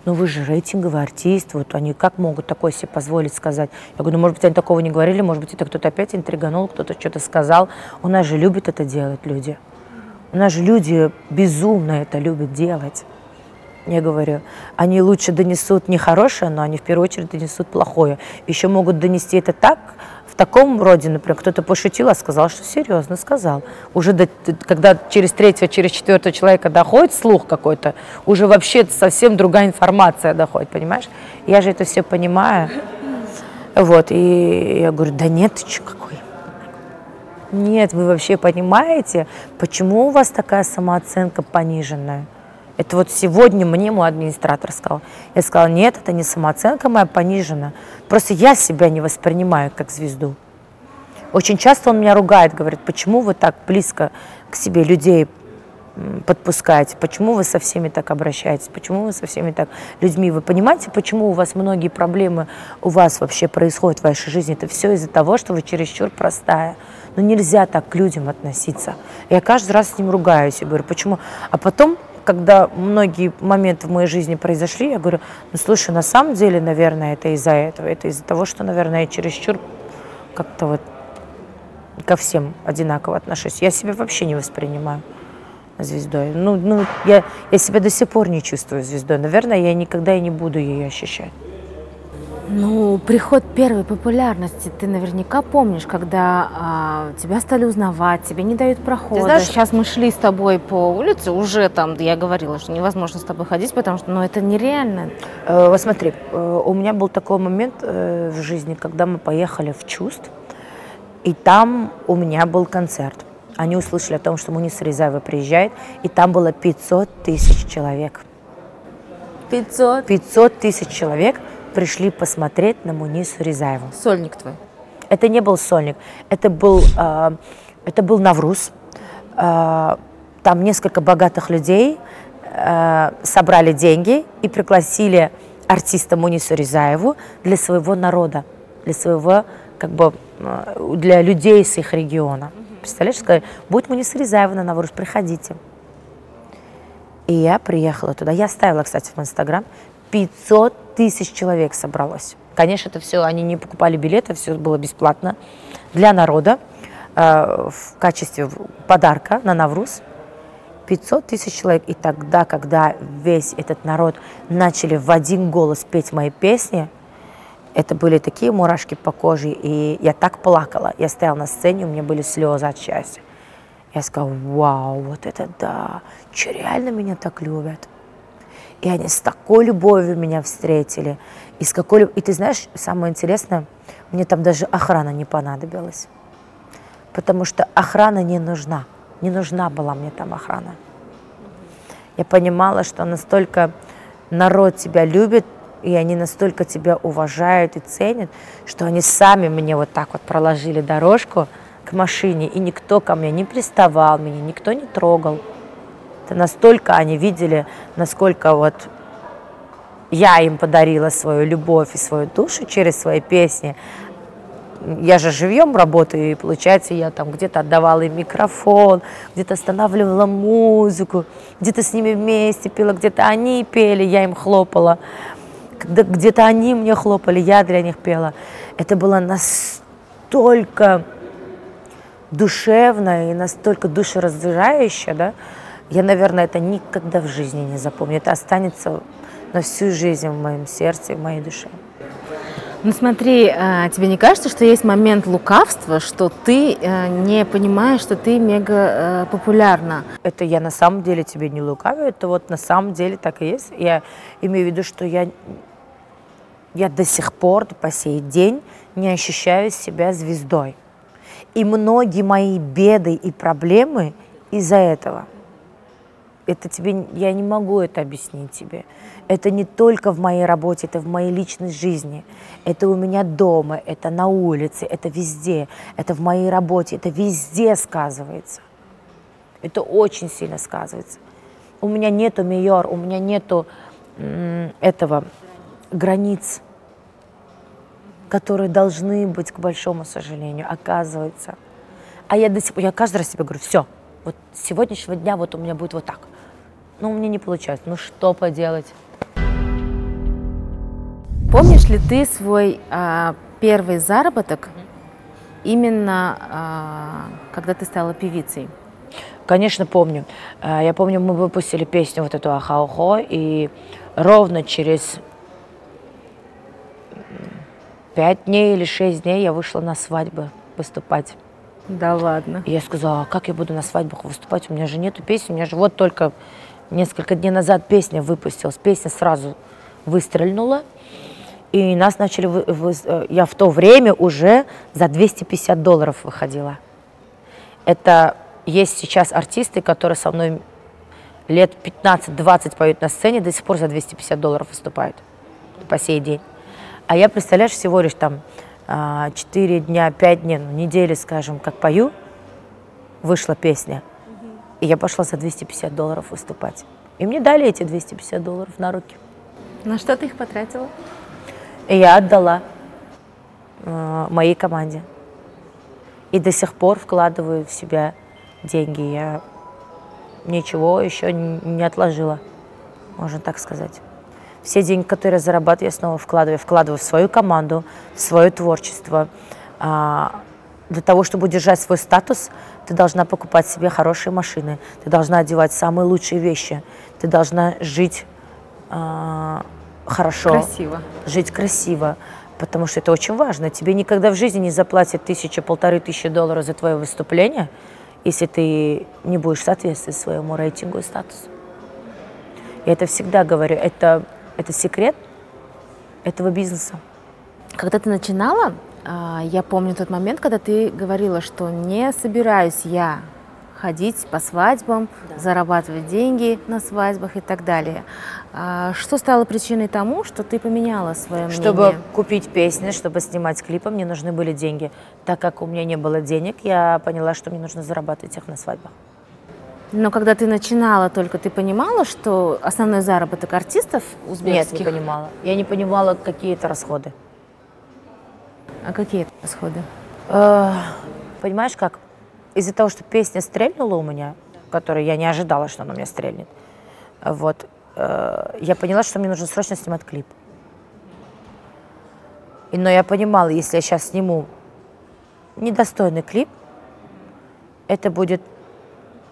Ну вы же рейтинговый артист, вот они как могут такое себе позволить сказать? Я говорю, ну может быть они такого не говорили, может быть это кто-то опять интриганул, кто-то что-то сказал. У нас же любят это делать люди. У нас же люди безумно это любят делать. Я говорю, они лучше донесут не хорошее, но они в первую очередь донесут плохое. Еще могут донести это так, в таком роде, например, кто-то пошутил, а сказал, что серьезно сказал. Уже до, когда через третьего, через четвертого человека доходит слух какой-то, уже вообще совсем другая информация доходит, понимаешь? Я же это все понимаю. Вот, и я говорю, да нет, ты что, какой нет, вы вообще понимаете, почему у вас такая самооценка пониженная? Это вот сегодня мне мой администратор сказал. Я сказала, нет, это не самооценка моя понижена. Просто я себя не воспринимаю как звезду. Очень часто он меня ругает, говорит, почему вы так близко к себе людей подпускаете, почему вы со всеми так обращаетесь, почему вы со всеми так людьми. Вы понимаете, почему у вас многие проблемы у вас вообще происходят в вашей жизни? Это все из-за того, что вы чересчур простая. Но ну, нельзя так к людям относиться. Я каждый раз с ним ругаюсь и говорю, почему? А потом, когда многие моменты в моей жизни произошли, я говорю, ну слушай, на самом деле, наверное, это из-за этого. Это из-за того, что, наверное, я чересчур как-то вот ко всем одинаково отношусь. Я себя вообще не воспринимаю звездой. Ну, ну я, я себя до сих пор не чувствую звездой. Наверное, я никогда и не буду ее ощущать. Ну, приход первой популярности ты наверняка помнишь, когда а, тебя стали узнавать, тебе не дают прохода. Ты знаешь, сейчас мы шли с тобой по улице, уже там, я говорила, что невозможно с тобой ходить, потому что, ну, это нереально. Э, вот смотри, э, у меня был такой момент э, в жизни, когда мы поехали в Чувств, и там у меня был концерт. Они услышали о том, что Мунис Рязаева приезжает, и там было 500 тысяч человек. 500? 500 тысяч человек пришли посмотреть на Мунису Рязаеву. Сольник твой? Это не был сольник, это был, э, это был Навруз. Э, там несколько богатых людей э, собрали деньги и пригласили артиста Мунису Рязаеву для своего народа, для своего, как бы, для людей с их региона. Представляешь, сказали, будет Муниса Рязаева на Навруз, приходите. И я приехала туда. Я оставила, кстати, в Инстаграм. 500 тысяч человек собралось. Конечно, это все, они не покупали билеты, все было бесплатно для народа э, в качестве подарка на Навруз. 500 тысяч человек. И тогда, когда весь этот народ начали в один голос петь мои песни, это были такие мурашки по коже, и я так плакала. Я стояла на сцене, у меня были слезы от счастья. Я сказала, вау, вот это да, что реально меня так любят. И они с такой любовью меня встретили. И, с какой... и ты знаешь, самое интересное, мне там даже охрана не понадобилась. Потому что охрана не нужна. Не нужна была мне там охрана. Я понимала, что настолько народ тебя любит, и они настолько тебя уважают и ценят, что они сами мне вот так вот проложили дорожку к машине, и никто ко мне не приставал, меня никто не трогал. Это настолько они видели, насколько вот я им подарила свою любовь и свою душу через свои песни. Я же живьем работаю, и получается, я там где-то отдавала им микрофон, где-то останавливала музыку, где-то с ними вместе пела, где-то они пели, я им хлопала, где-то они мне хлопали, я для них пела. Это было настолько душевно и настолько душераздирающе, да, я, наверное, это никогда в жизни не запомню. Это останется на всю жизнь в моем сердце, в моей душе. Ну смотри, а, тебе не кажется, что есть момент лукавства, что ты э, не понимаешь, что ты мега э, популярна? Это я на самом деле тебе не лукавлю, это вот на самом деле так и есть. Я имею в виду, что я, я до сих пор, по сей день не ощущаю себя звездой. И многие мои беды и проблемы из-за этого – это тебе, я не могу это объяснить тебе. Это не только в моей работе, это в моей личной жизни. Это у меня дома, это на улице, это везде. Это в моей работе, это везде сказывается. Это очень сильно сказывается. У меня нету майор, у меня нету этого границ, которые должны быть, к большому сожалению, оказывается. А я до сих пор, я каждый раз себе говорю, все, вот с сегодняшнего дня вот у меня будет вот так. Ну, у меня не получается. Ну, что поделать? Помнишь ли ты свой а, первый заработок именно а, когда ты стала певицей? Конечно, помню. А, я помню, мы выпустили песню вот эту «Ахаухо», и ровно через пять дней или шесть дней я вышла на свадьбы выступать. Да ладно. И я сказала, а как я буду на свадьбах выступать? У меня же нету песни, у меня же вот только Несколько дней назад песня выпустилась, песня сразу выстрельнула. И нас начали, вы, вы, э, я в то время уже за 250 долларов выходила. Это есть сейчас артисты, которые со мной лет 15-20 поют на сцене, до сих пор за 250 долларов выступают по сей день. А я, представляешь, всего лишь там 4 а, дня, 5 дней, ну, недели, скажем, как пою, вышла песня – и я пошла за 250 долларов выступать. И мне дали эти 250 долларов на руки. На что ты их потратила? И я отдала э, моей команде. И до сих пор вкладываю в себя деньги. Я ничего еще не отложила, можно так сказать. Все деньги, которые я зарабатываю, я снова вкладываю. Вкладываю в свою команду, в свое творчество. А, для того, чтобы удержать свой статус, ты должна покупать себе хорошие машины, ты должна одевать самые лучшие вещи, ты должна жить э, хорошо. Красиво. Жить красиво, потому что это очень важно. Тебе никогда в жизни не заплатят тысяча, полторы тысячи долларов за твое выступление, если ты не будешь соответствовать своему рейтингу и статусу. Я это всегда говорю, это, это секрет этого бизнеса. Когда ты начинала, а, я помню тот момент, когда ты говорила, что не собираюсь я ходить по свадьбам, да. зарабатывать деньги на свадьбах и так далее. А, что стало причиной тому, что ты поменяла свое мнение? Чтобы купить песни, чтобы снимать клипы, мне нужны были деньги. Так как у меня не было денег, я поняла, что мне нужно зарабатывать их на свадьбах. Но когда ты начинала только, ты понимала, что основной заработок артистов узбекских? Нет, не понимала. Я не понимала, какие это расходы. А какие расходы? Э, понимаешь, как? Из-за того, что песня стрельнула у меня, которую я не ожидала, что она у меня стрельнет, вот, э, я поняла, что мне нужно срочно снимать клип. И, но я понимала, если я сейчас сниму недостойный клип, это будет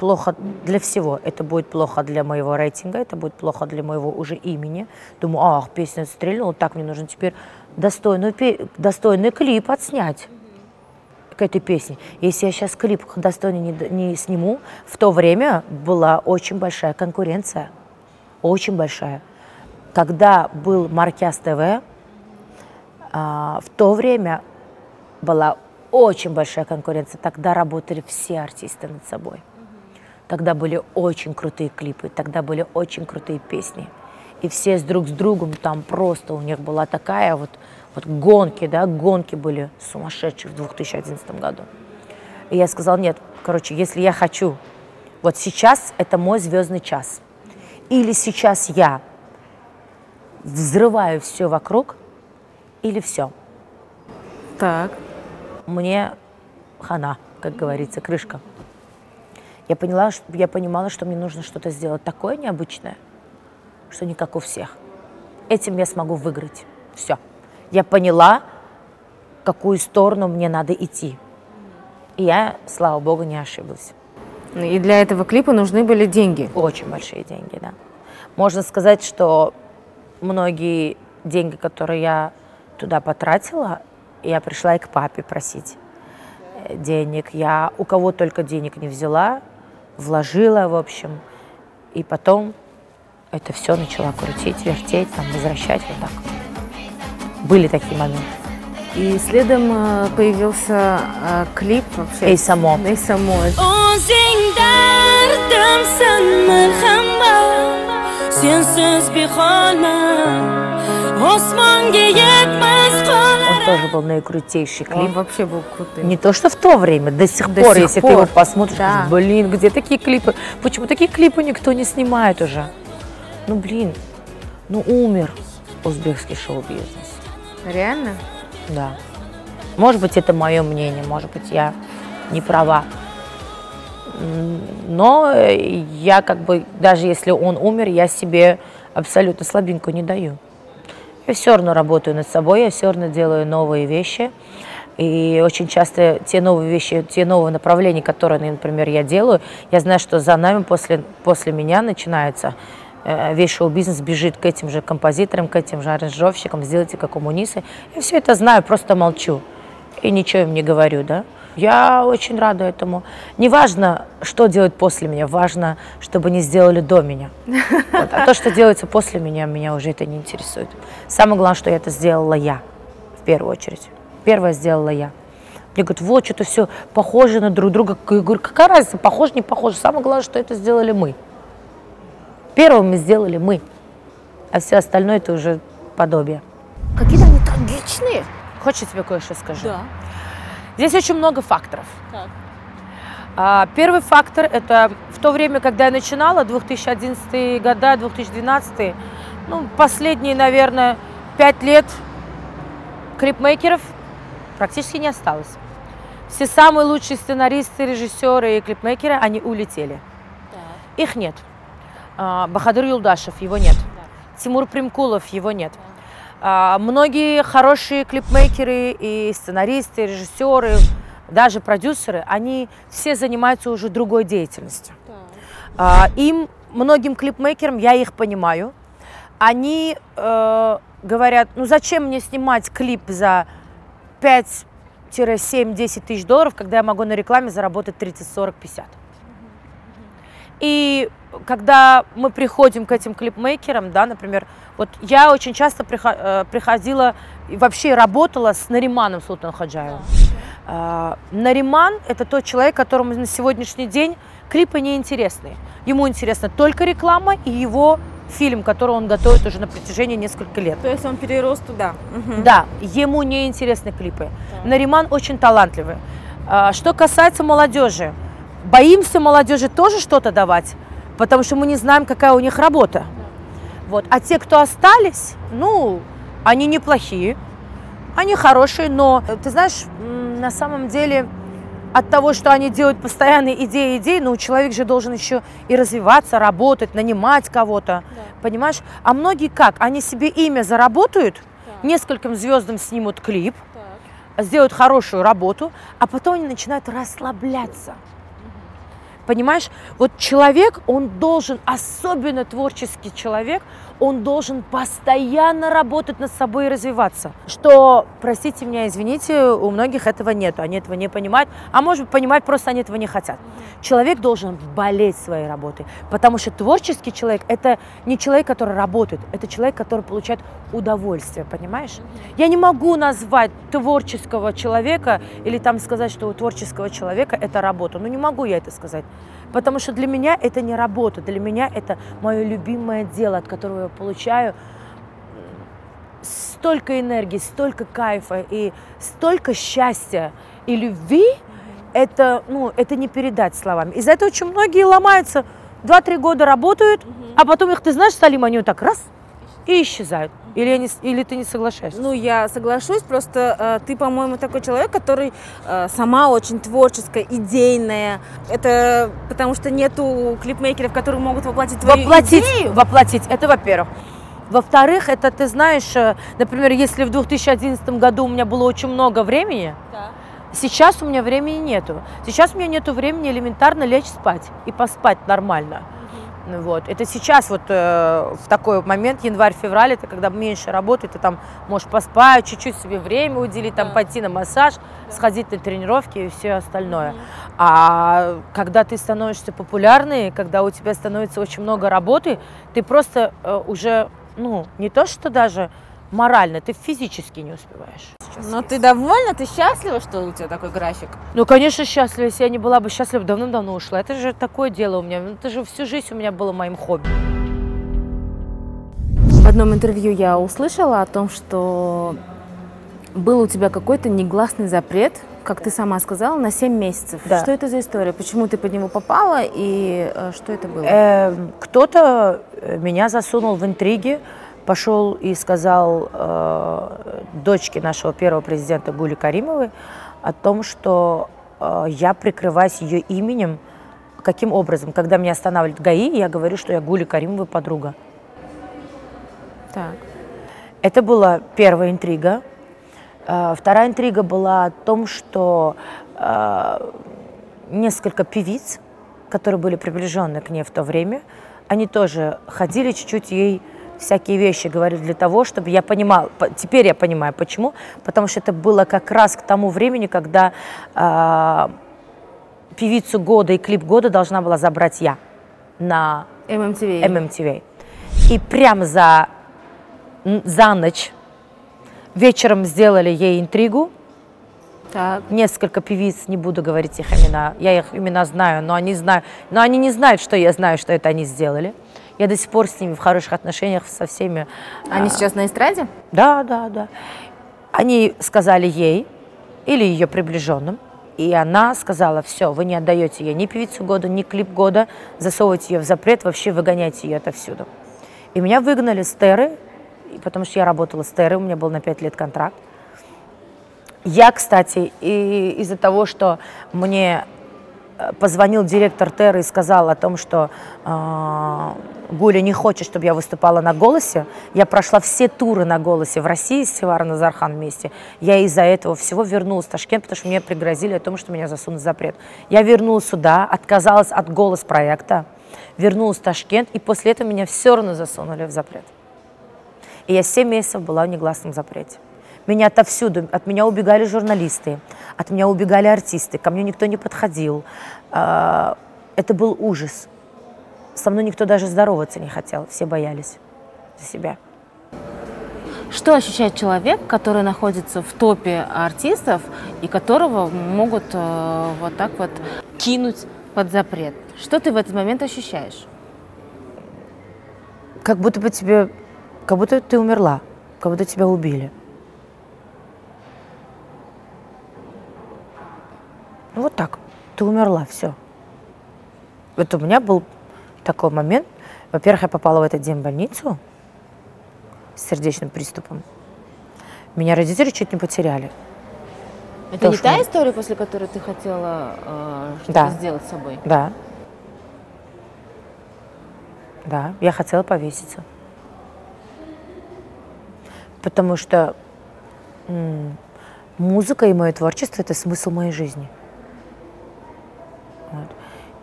плохо для всего. Это будет плохо для моего рейтинга, это будет плохо для моего уже имени. Думаю, ах, песня стрельнула, так мне нужно теперь достойную, достойный клип отснять к этой песне. Если я сейчас клип достойный не, не сниму, в то время была очень большая конкуренция. Очень большая. Когда был Маркиас ТВ, а, в то время была очень большая конкуренция. Тогда работали все артисты над собой. Тогда были очень крутые клипы, тогда были очень крутые песни. И все с друг с другом, там просто у них была такая вот, вот гонки, да, гонки были сумасшедшие в 2011 году. И я сказала, нет, короче, если я хочу, вот сейчас это мой звездный час. Или сейчас я взрываю все вокруг, или все. Так. Мне хана, как говорится, крышка. Я поняла, что, я понимала, что мне нужно что-то сделать такое необычное, что не как у всех. Этим я смогу выиграть. Все. Я поняла, в какую сторону мне надо идти. И я, слава богу, не ошиблась. Ну И для этого клипа нужны были деньги. Очень большие деньги, да. Можно сказать, что многие деньги, которые я туда потратила, я пришла и к папе просить э, денег. Я у кого только денег не взяла, вложила, в общем. И потом это все начала крутить, вертеть, там, возвращать вот так. Были такие моменты. И следом э, появился э, клип вообще. Эй, само. Эй, само. sensiz beholman osmonga yetmas Он тоже был наикрутейший Он клип. вообще был крутым. Не то, что в то время, до сих До пор, сих если пор. ты его посмотришь, Да. блин, где такие клипы? Почему такие клипы никто не снимает уже? Ну, блин, ну умер узбекский шоу-бизнес. Реально? Да. Может быть, это мое мнение, может быть, я не права. Но я как бы, даже если он умер, я себе абсолютно слабинку не даю. Я все равно работаю над собой, я все равно делаю новые вещи. И очень часто те новые вещи, те новые направления, которые, например, я делаю, я знаю, что за нами после, после меня начинается э, весь шоу-бизнес бежит к этим же композиторам, к этим же аранжировщикам, сделайте как у Мунисы. Я все это знаю, просто молчу и ничего им не говорю, да. Я очень рада этому. Не важно, что делать после меня, важно, чтобы не сделали до меня. [laughs] Вот. А то, что делается после меня, меня уже это не интересует. Самое главное, что это сделала я, в первую очередь. Первое сделала я. Мне говорят, вот, что-то все похоже на друг друга. Я говорю, какая разница, похоже, не похоже. Самое главное, что это сделали мы. Первым мы сделали мы. А все остальное это уже подобие. Какие-то они трагичные. Хочешь, я тебе кое-что скажу? Да. Здесь очень много факторов. Так. А, Первый фактор – это в то время, когда я начинала, 2011 года, 2012, ну, последние, наверное, пять лет клипмейкеров практически не осталось. Все самые лучшие сценаристы, режиссеры и клипмейкеры, они улетели. Их нет. А, Бахадыр Юлдашев, его нет. Тимур Примкулов, его нет. А, Многие хорошие клипмейкеры и сценаристы, режиссеры, даже продюсеры, они все занимаются уже другой деятельностью. А, Им, многим клипмейкерам, я их понимаю, они э, говорят, ну зачем мне снимать клип за 5-7-10 тысяч долларов, когда я могу на рекламе заработать 30, 40, 50. И когда мы приходим к этим клипмейкерам, да, например, вот я очень часто э, приходила и вообще работала с Нариманом Султан Хаджаевым. А, Нариман – это тот человек, которому на сегодняшний день клипы неинтересны. Ему интересна только реклама и его фильм, который он готовит уже на протяжении нескольких лет. То есть он перерос туда. Да, ему не интересны клипы. Нариман очень талантливый. А, Что касается молодежи, боимся молодежи тоже что-то давать, потому что мы не знаем, какая у них работа. Вот. А те, кто остались, ну, они неплохие, они хорошие, но э, ты знаешь, на самом деле от того, что они делают постоянные идеи, идеи, ну, человек же должен еще и развиваться, работать, нанимать кого-то, понимаешь? А многие как? Они себе имя заработают, нескольким звездам снимут клип, сделают хорошую работу, а потом они начинают расслабляться. Понимаешь, вот человек, он должен, особенно творческий человек, он должен постоянно работать над собой и развиваться. Что, простите меня, извините, у многих этого нет, они этого не понимают, а может быть понимать, просто они этого не хотят. Человек должен болеть своей работой, потому что творческий человек – это не человек, который работает, это человек, который получает удовольствие, понимаешь? Я не могу назвать творческого человека или там сказать, что у творческого человека это работа. Ну не могу я это сказать. Потому что для меня это не работа, для меня это мое любимое дело, от которого я получаю столько энергии, столько кайфа и столько счастья и любви. это, ну, это не передать словами. Из-за этого очень многие ломаются, два-три года работают, а потом их, ты знаешь, Салим, они вот так раз и исчезают. Или, они, или ты не соглашаешься? Ну, я соглашусь, просто э, ты, по-моему, такой человек, который э, сама очень творческая, идейная. Это потому что нету клипмейкеров, которые могут воплотить твою воплотить, идею? Воплотить, это во-первых. Во-вторых, это ты знаешь, э, например, если в 2011 году у меня было очень много времени, Да. сейчас у меня времени нету. Сейчас у меня нету времени элементарно лечь спать и поспать нормально. Ну Вот. Это сейчас вот э, в такой момент, январь-февраль, это когда меньше работы, ты там можешь поспать, чуть-чуть себе время уделить, там Да. пойти на массаж, сходить на тренировки и все остальное. А когда ты становишься популярной, когда у тебя становится очень много работы, ты просто э, уже, ну, не то что даже морально, ты физически не успеваешь. Но ты довольна, ты счастлива, что у тебя такой график? Ну, конечно, счастлива. Если я не была бы счастлива, давным-давно ушла. Это же такое дело у меня. Ну, Это же всю жизнь у меня было моим хобби. В одном интервью я услышала о том, что был у тебя какой-то негласный запрет, как ты сама сказала, на 7 месяцев. Да. Что это за история? Почему ты под него попала и э, что это было? Эм, Кто-то э, меня засунул в интриги, пошел и сказал э, дочке нашего первого президента Гули Каримовой о том, что э, я прикрываюсь ее именем. Каким образом? Когда меня останавливает ГАИ, я говорю, что я Гули Каримовой подруга. Так. Это была первая интрига. Э, Вторая интрига была о том, что э, несколько певиц, которые были приближены к ней в то время, они тоже ходили чуть-чуть ей всякие вещи говорили для того, чтобы я понимала, по- теперь я понимаю, почему, потому что это было как раз к тому времени, когда э, певицу года и клип года должна была забрать я на MMTV. MMTV. И прямо за, за ночь вечером сделали ей интригу. Так. Несколько певиц, не буду говорить их имена, я их имена знаю, но они, знают, но они не знают, что я знаю, что это они сделали. Я до сих пор с ними в хороших отношениях со всеми. Они а, сейчас на эстраде? Да, да, да. Они сказали ей или ее приближенным, и она сказала, все, вы не отдаете ей ни певицу года, ни клип года, засовывайте ее в запрет, вообще выгоняйте ее отовсюду. И меня выгнали с Теры, потому что я работала с Терой, у меня был на 5 лет контракт. Я, кстати, и из-за того, что мне э, позвонил директор Терры и сказал о том, что э, Гуля не хочет, чтобы я выступала на «Голосе», я прошла все туры на «Голосе» в России с Севаром Назархан вместе. Я из-за этого всего вернулась в Ташкент, потому что мне пригрозили о том, что меня засунут в запрет. Я вернулась сюда, отказалась от «Голос» проекта, вернулась в Ташкент, и после этого меня все равно засунули в запрет. И я 7 месяцев была в негласном запрете. Меня отовсюду, от меня убегали журналисты, от меня убегали артисты, ко мне никто не подходил. А, Это был ужас. Со мной никто даже здороваться не хотел, все боялись за себя. Что ощущает человек, который находится в топе артистов и которого могут э, вот так вот кинуть под запрет? Что ты в этот момент ощущаешь? Как будто бы тебе, как будто ты умерла, как будто тебя убили. Ну, Вот так. Ты умерла, все. Вот у меня был такой момент. Во-первых, я попала в этот день в больницу с сердечным приступом. Меня родители чуть не потеряли. Это не Тоже та история, после которой ты хотела э, что-то Да. сделать с собой? Да. Да, я хотела повеситься. Потому что м, музыка и мое творчество – это смысл моей жизни. Вот.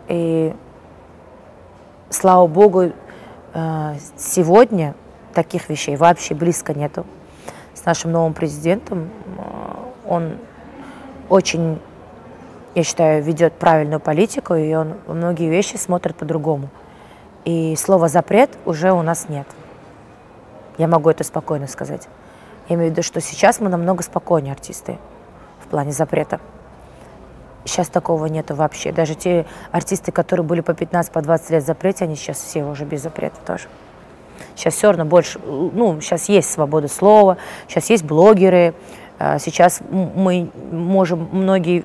И слава богу, э, сегодня таких вещей вообще близко нету. С нашим новым президентом э, он очень я считаю, ведет правильную политику, и он многие вещи смотрит по-другому. И слова «запрет» уже у нас нет. Я могу это спокойно сказать. Я имею в виду, что сейчас мы намного спокойнее артисты в плане запрета. Сейчас такого нету вообще. Даже те артисты, которые были по 15, по 20 лет в запрете, они сейчас все уже без запрета тоже. Сейчас все равно больше, ну, сейчас есть свобода слова, сейчас есть блогеры, а, сейчас мы можем многие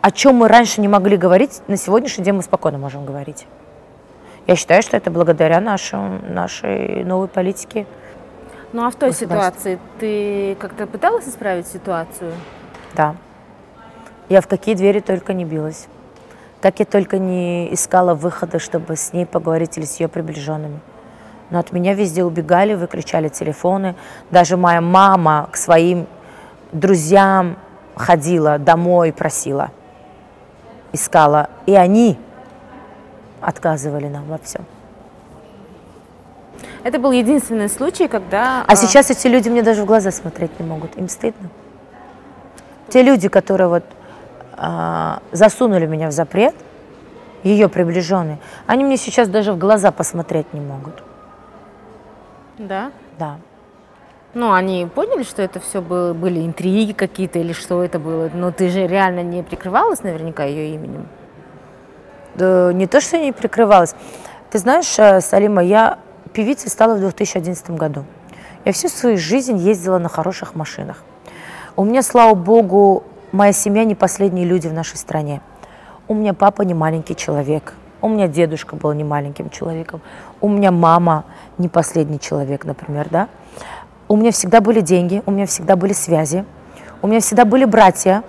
о чем мы раньше не могли говорить, на сегодняшний день мы спокойно можем говорить. Я считаю, что это благодаря нашему, нашей новой политике. Ну а в той ситуации ты как-то пыталась исправить ситуацию? Да. Я в какие двери только не билась. Как я только не искала выхода, чтобы с ней поговорить или с ее приближенными. Но от меня везде убегали, выключали телефоны. Даже моя мама к своим друзьям ходила домой, просила, искала. И они отказывали нам во всем. Это был единственный случай, когда... А, а сейчас эти люди мне даже в глаза смотреть не могут. Им стыдно. Те люди, которые вот засунули меня в запрет, ее приближенные, они мне сейчас даже в глаза посмотреть не могут. Да? Да. Ну, они поняли, что это все было, были интриги какие-то или что это было. Но ты же реально не прикрывалась наверняка ее именем. Да, не то, что не прикрывалась. Ты знаешь, э, Салима, я певицей стала в 2011 году. Я всю свою жизнь ездила на хороших машинах. У меня, слава богу, моя семья не последние люди в нашей стране. У меня папа не маленький человек. У меня дедушка был не маленьким человеком. У меня мама не последний человек, например, да. У меня всегда были деньги, у меня всегда были связи, у меня всегда были братья.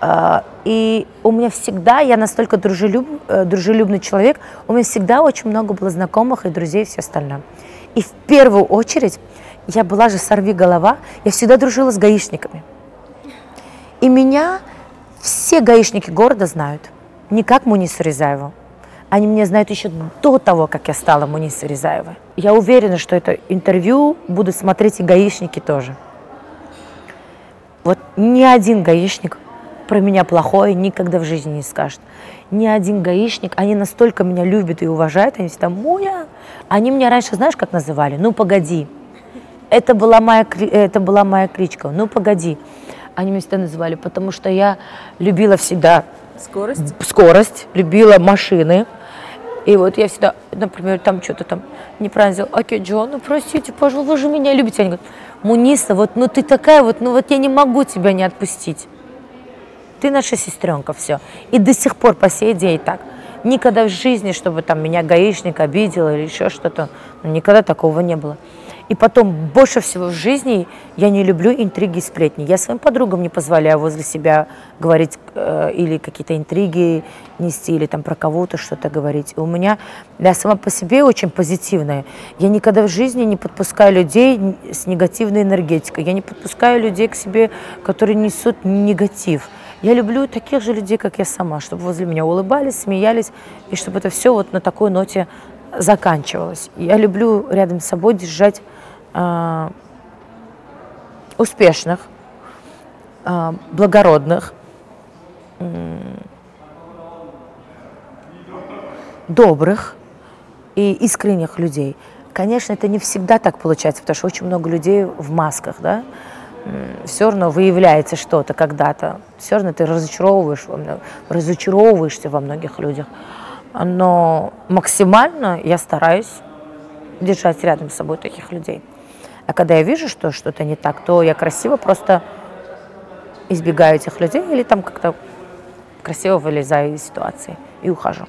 А, и у меня всегда, я настолько дружелюб, э, дружелюбный человек, у меня всегда очень много было знакомых и друзей и все остальное. И в первую очередь, я была же сорви голова, я всегда дружила с гаишниками. И меня все гаишники города знают, не как Мунису Рязаеву. Они меня знают еще до того, как я стала Мунисой Рязаевой. Я уверена, что это интервью будут смотреть и гаишники тоже. Вот ни один гаишник про меня плохое никогда в жизни не скажет. Ни один гаишник, они настолько меня любят и уважают, они всегда «Муя». Они меня раньше, знаешь, как называли? «Ну, погоди». Это была моя, это была моя кличка «Ну, погоди». Они меня всегда называли, потому что я любила всегда скорость, скорость любила машины, и вот я всегда, например, там что-то там неправильно сделал. Окей, Джон, ну простите, пожалуйста, вы же меня любите. Они говорят, Муниса, вот ну ты такая вот, ну вот я не могу тебя не отпустить. Ты наша сестренка, все. И до сих пор по сей день так. Никогда в жизни, чтобы там меня гаишник обидел или еще что-то, ну, никогда такого не было. И потом, больше всего в жизни я не люблю интриги и сплетни. Я своим подругам не позволяю возле себя говорить э, или какие-то интриги нести, или там про кого-то что-то говорить. И у меня, я сама по себе очень позитивная. Я никогда в жизни не подпускаю людей с негативной энергетикой. Я не подпускаю людей к себе, которые несут негатив. Я люблю таких же людей, как я сама, чтобы возле меня улыбались, смеялись, и чтобы это все вот на такой ноте заканчивалось. Я люблю рядом с собой держать успешных, э, благородных, э, добрых и искренних людей. Конечно, это не всегда так получается, потому что очень много людей в масках, да, все равно выявляется что-то когда-то, все равно ты разочаровываешь, разочаровываешься во многих людях. Но максимально я стараюсь держать рядом с собой таких людей. А когда я вижу, что что-то не так, то я красиво просто избегаю этих людей или там как-то красиво вылезаю из ситуации и ухожу.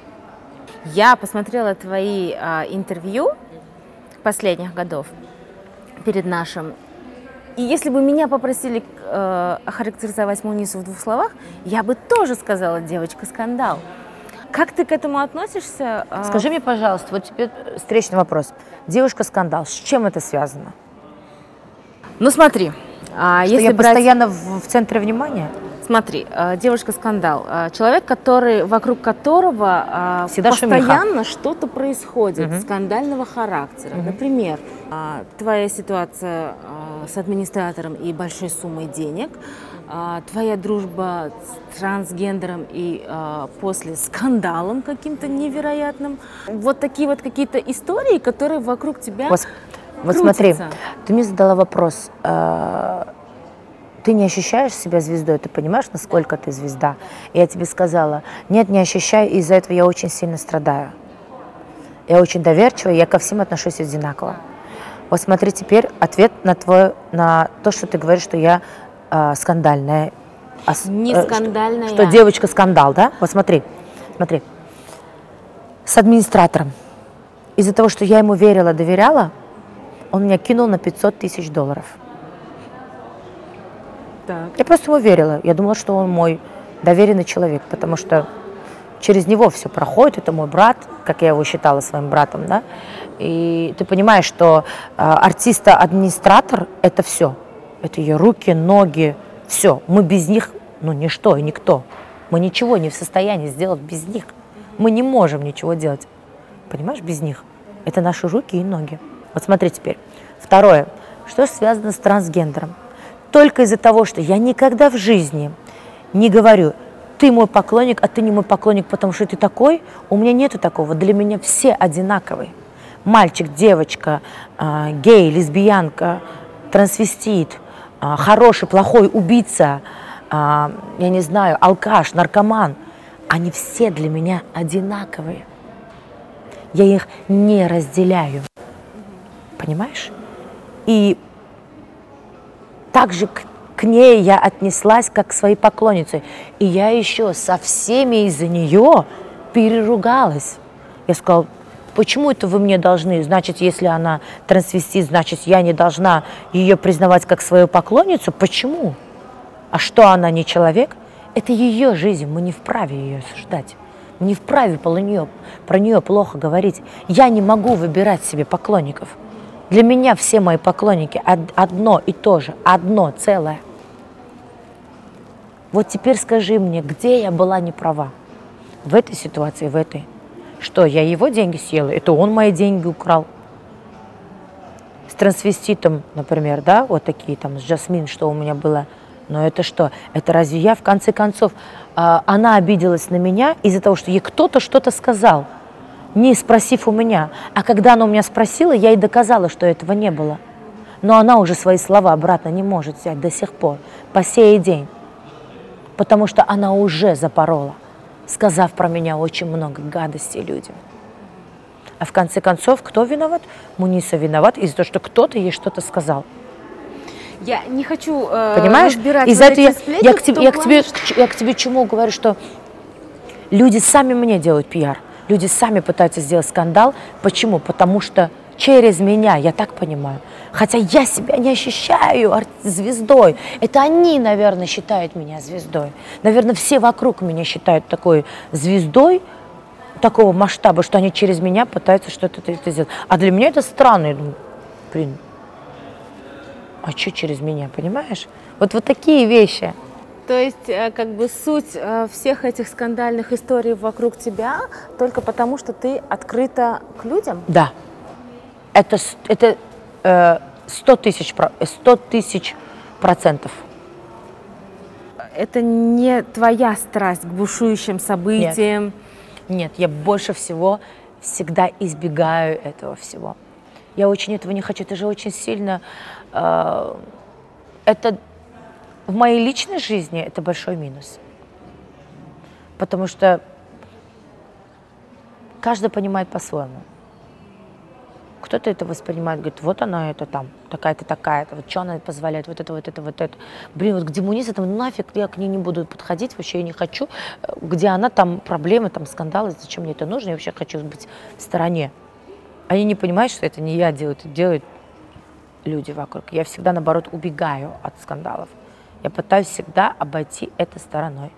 Я посмотрела твои а, интервью последних годов перед нашим. И если бы меня попросили э, охарактеризовать Мунису в двух словах, я бы тоже сказала девочка-скандал. Как ты к этому относишься? А? Скажи мне, пожалуйста, вот тебе встречный вопрос. Девушка-скандал, с чем это связано? Ну смотри, а что если я брать... постоянно в, в центре внимания? Смотри, а, девушка-скандал. А, человек, который, вокруг которого Всегда постоянно что-то происходит угу. скандального характера. Угу. Например, твоя ситуация с администратором и большой суммой денег – а, твоя дружба с трансгендером и а, после скандалом каким-то невероятным. Вот такие вот какие-то истории, которые вокруг тебя вот, смотри, ты мне задала вопрос. Э, ты не ощущаешь себя звездой, ты понимаешь, насколько ты звезда? И я тебе сказала, нет, не ощущаю, и из-за этого я очень сильно страдаю. Я очень доверчивая, я ко всем отношусь одинаково. Вот смотри теперь ответ на, твой, на то, что ты говоришь, что я э, скандальная. А Не э, что-. Что, девочка скандал, да? Вот смотри, смотри. С администратором. Из-за того, что я ему верила, доверяла, он меня кинул на 500 тысяч долларов. Так. Я просто ему верила. Я думала, что он мой доверенный человек, потому что через него все проходит. Это мой брат, как я его считала своим братом, да. И ты понимаешь, что э, артиста-администратор – это все. Это ее руки, ноги, все. Мы без них, ну, ничто и никто. Мы ничего не в состоянии сделать без них. Мы не можем ничего делать. Понимаешь, без них. Это наши руки и ноги. Вот смотри теперь. Второе. Что связано с трансгендером? Только из-за того, что я никогда в жизни не говорю, ты мой поклонник, а ты не мой поклонник, потому что ты такой. У меня нету такого. Для меня все одинаковые. Мальчик, девочка, а, гей, лесбиянка, трансвестит, а, хороший, плохой, убийца, а, я не знаю, алкаш, наркоман. Они все для меня одинаковые. Я их не разделяю. Понимаешь? И также к, к ней я отнеслась как к своей поклоннице. И я еще со всеми из-за нее переругалась. Я сказала, почему это вы мне должны? Значит, если она трансвестит, значит, я не должна ее признавать как свою поклонницу? Почему? А что она не человек? Это ее жизнь, мы не вправе ее осуждать. Мы не вправе про нее, про нее плохо говорить. Я не могу выбирать себе поклонников. Для меня все мои поклонники од- одно и то же, одно целое. Вот теперь скажи мне, где я была не права? В этой ситуации, в этой. Что, я его деньги съела? Это он мои деньги украл. С трансвеститом, например, да, вот такие там, с Жасмин, что у меня было. Но это что? Это разве я, в конце концов, а, она обиделась на меня из-за того, что ей кто-то что-то сказал, не спросив у меня. А когда она у меня спросила, я ей доказала, что этого не было. Но она уже свои слова обратно не может взять до сих пор, по сей день. Потому что она уже запорола, сказав про меня очень много гадостей людям. А в конце концов, кто виноват? Муниса виноват из-за того, что кто-то ей что-то сказал. Я не хочу э, Понимаешь? разбирать Из-за вот этого я, сплетни я, к тебе, я, к тебе, я к тебе чему говорю, что люди сами мне делают пиар. Люди сами пытаются сделать скандал. Почему? Потому что через меня, я так понимаю. Хотя я себя не ощущаю звездой. Это они, наверное, считают меня звездой. Наверное, все вокруг меня считают такой звездой, такого масштаба, что они через меня пытаются что-то это сделать. А для меня это странно. Я думаю, блин, а что через меня, понимаешь? Вот, вот такие вещи. То есть, э, как бы суть э, всех этих скандальных историй вокруг тебя только потому, что ты открыта к людям? Да. Это, это э, 100 тысяч, 100 тысяч процентов. Это не твоя страсть к бушующим событиям. Нет, я больше всего всегда избегаю этого всего. Я очень этого не хочу. Это же очень сильно... э, это в моей личной жизни это большой минус. Потому что каждый понимает по-своему. Кто-то это воспринимает, говорит, вот она это там, такая-то, такая-то, вот что она позволяет, вот это, вот это, вот это. Блин, вот где Муниса, там нафиг, я к ней не буду подходить, вообще я не хочу. Э, Где она, там проблемы, там скандалы, зачем мне это нужно, я вообще хочу быть в стороне. Они не понимают, что это не я делаю, это делают люди вокруг. Я всегда, наоборот, убегаю от скандалов. Я пытаюсь всегда обойти это стороной.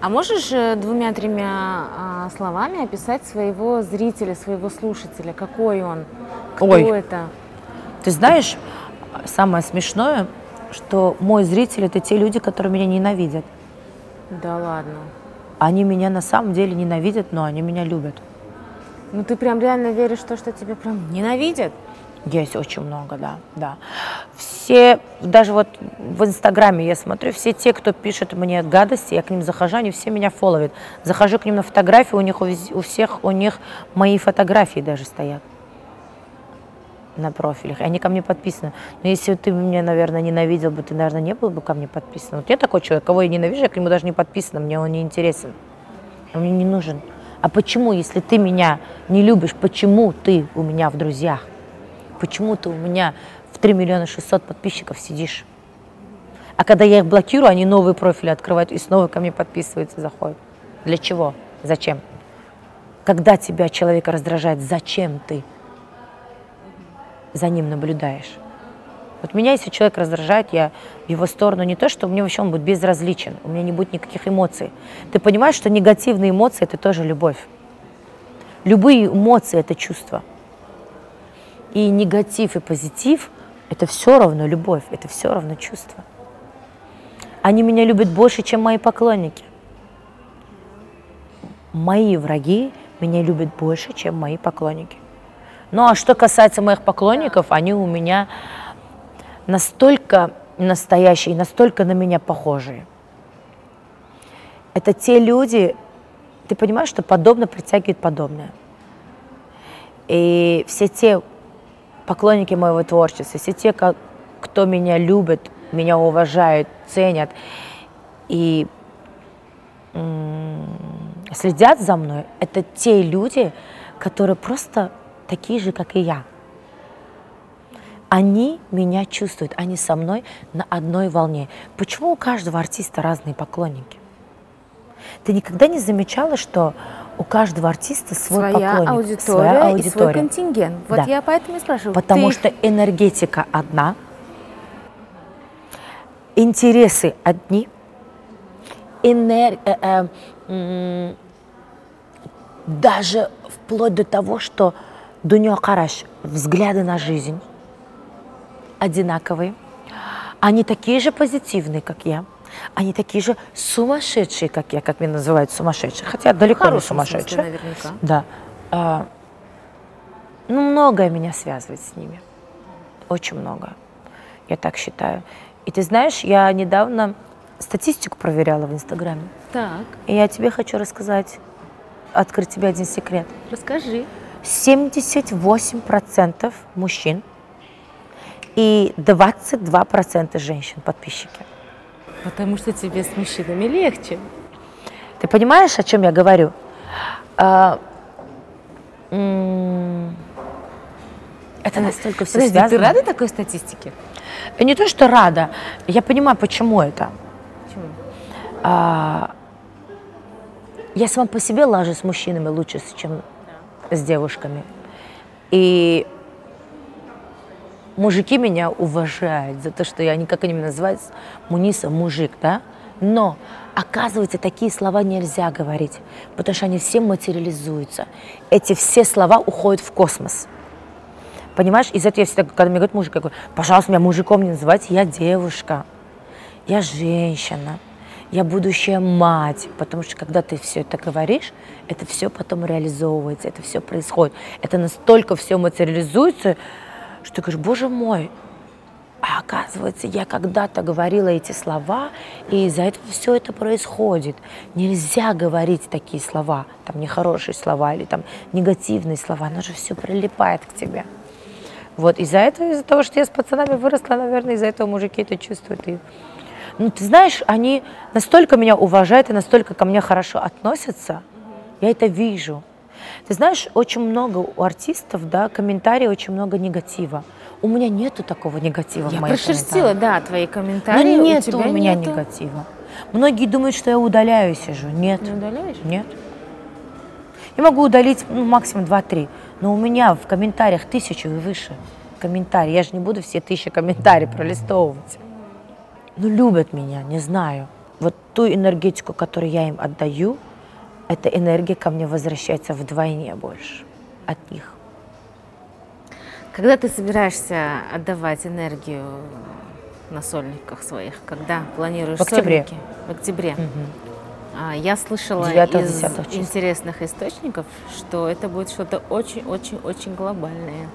А можешь э, двумя-тремя а, словами описать своего зрителя, своего слушателя? Какой он? Кто Ой. это? Ты знаешь, самое смешное, что мой зритель это те люди, которые меня ненавидят. Да ладно. Они меня на самом деле ненавидят, но они меня любят. Ну ты прям реально веришь в то, что тебя прям ненавидят? Есть очень много, да, да. Все, даже вот в Инстаграме я смотрю, все те, кто пишет мне гадости, я к ним захожу, они все меня фолловят. Захожу к ним на фотографии, у них у, всех, у них мои фотографии даже стоят на профилях, они ко мне подписаны. Но если ты меня, наверное, ненавидел бы, ты, наверное, не был бы ко мне подписан. Вот я такой человек, кого я ненавижу, я к нему даже не подписана, мне он не интересен, он мне не нужен. А почему, если ты меня не любишь, почему ты у меня в друзьях? Почему ты у меня 3 миллиона 600 подписчиков сидишь? А когда я их блокирую, они новые профили открывают и снова ко мне подписываются, заходят. Для чего? Зачем? Когда тебя человек раздражает, зачем ты за ним наблюдаешь? Вот меня, если человек раздражает, я в его сторону не то, что мне вообще он будет безразличен, у меня не будет никаких эмоций. Ты понимаешь, что негативные эмоции – это тоже любовь. Любые эмоции – это чувство. И негатив, и позитив – это все равно любовь, это все равно чувство. Они меня любят больше, чем мои поклонники. Мои враги меня любят больше, чем мои поклонники. Ну а что касается моих поклонников, они у меня настолько настоящие, настолько на меня похожие. Это те люди, ты понимаешь, что подобно притягивает подобное. И все те поклонники моего творчества, все те, кто меня любит, меня уважают, ценят и следят за мной, это те люди, которые просто такие же, как и я они меня чувствуют, они со мной на одной волне. Почему у каждого артиста разные поклонники? Ты никогда не замечала, что у каждого артиста свой своя поклонник, аудитория своя аудитория и свой контингент. Вот да. я поэтому и спрашиваю. Потому ты... что энергетика одна, интересы одни, энер... э, э, даже вплоть до того, что Дунья Караш, взгляды на жизнь, одинаковые. Они такие же позитивные, как я. Они такие же сумасшедшие, как я, как меня называют сумасшедшие. Хотя далеко не сумасшедшие. Смысле, наверняка. Да. А, ну, многое меня связывает с ними. Очень много. Я так считаю. И ты знаешь, я недавно статистику проверяла в Инстаграме. Так. И я тебе хочу рассказать, открыть тебе один секрет. Расскажи. 78% мужчин и 22% женщин подписчики. Потому что тебе с мужчинами легче. Ты понимаешь, о чем я говорю? А, это настолько все Подожди, связано. ты рада такой статистике? Не то, что рада. Я понимаю, почему это. Почему? А, я сама по себе лажу с мужчинами лучше, чем с девушками. И мужики меня уважают за то, что я, как они меня называют, Муниса мужик, да? Но, оказывается, такие слова нельзя говорить, потому что они все материализуются. Эти все слова уходят в космос. Понимаешь, из-за этого я всегда, когда мне говорят мужик, я говорю, пожалуйста, меня мужиком не называйте, я девушка, я женщина, я будущая мать. Потому что когда ты все это говоришь, это все потом реализовывается, это все происходит. Это настолько все материализуется, что ты говоришь, боже мой, а оказывается, я когда-то говорила эти слова, и из-за этого все это происходит. Нельзя говорить такие слова, там нехорошие слова или там негативные слова, оно же все прилипает к тебе. Вот из-за этого, из-за того, что я с пацанами выросла, наверное, из-за этого мужики это чувствуют. И, ну, ты знаешь, они настолько меня уважают и настолько ко мне хорошо относятся, я это вижу. Ты знаешь, очень много у артистов, да, комментарий очень много негатива. У меня нету такого негатива Я в моих прошерстила, да, твои Но комментарии. нет у, у, меня нету. негатива. Многие думают, что я удаляю сижу. Нет. Не удаляешь? Нет. Я могу удалить ну, максимум 2-3, но у меня в комментариях тысячу и выше комментарии. Я же не буду все тысячи комментариев пролистовывать. Ну, любят меня, не знаю. Вот ту энергетику, которую я им отдаю, эта энергия ко мне возвращается вдвойне больше от них. Когда ты собираешься отдавать энергию на сольниках своих? Когда планируешь В октябре. сольники? В октябре. А, Я слышала 9-10 из интересных источников, что это будет что-то очень-очень-очень глобальное.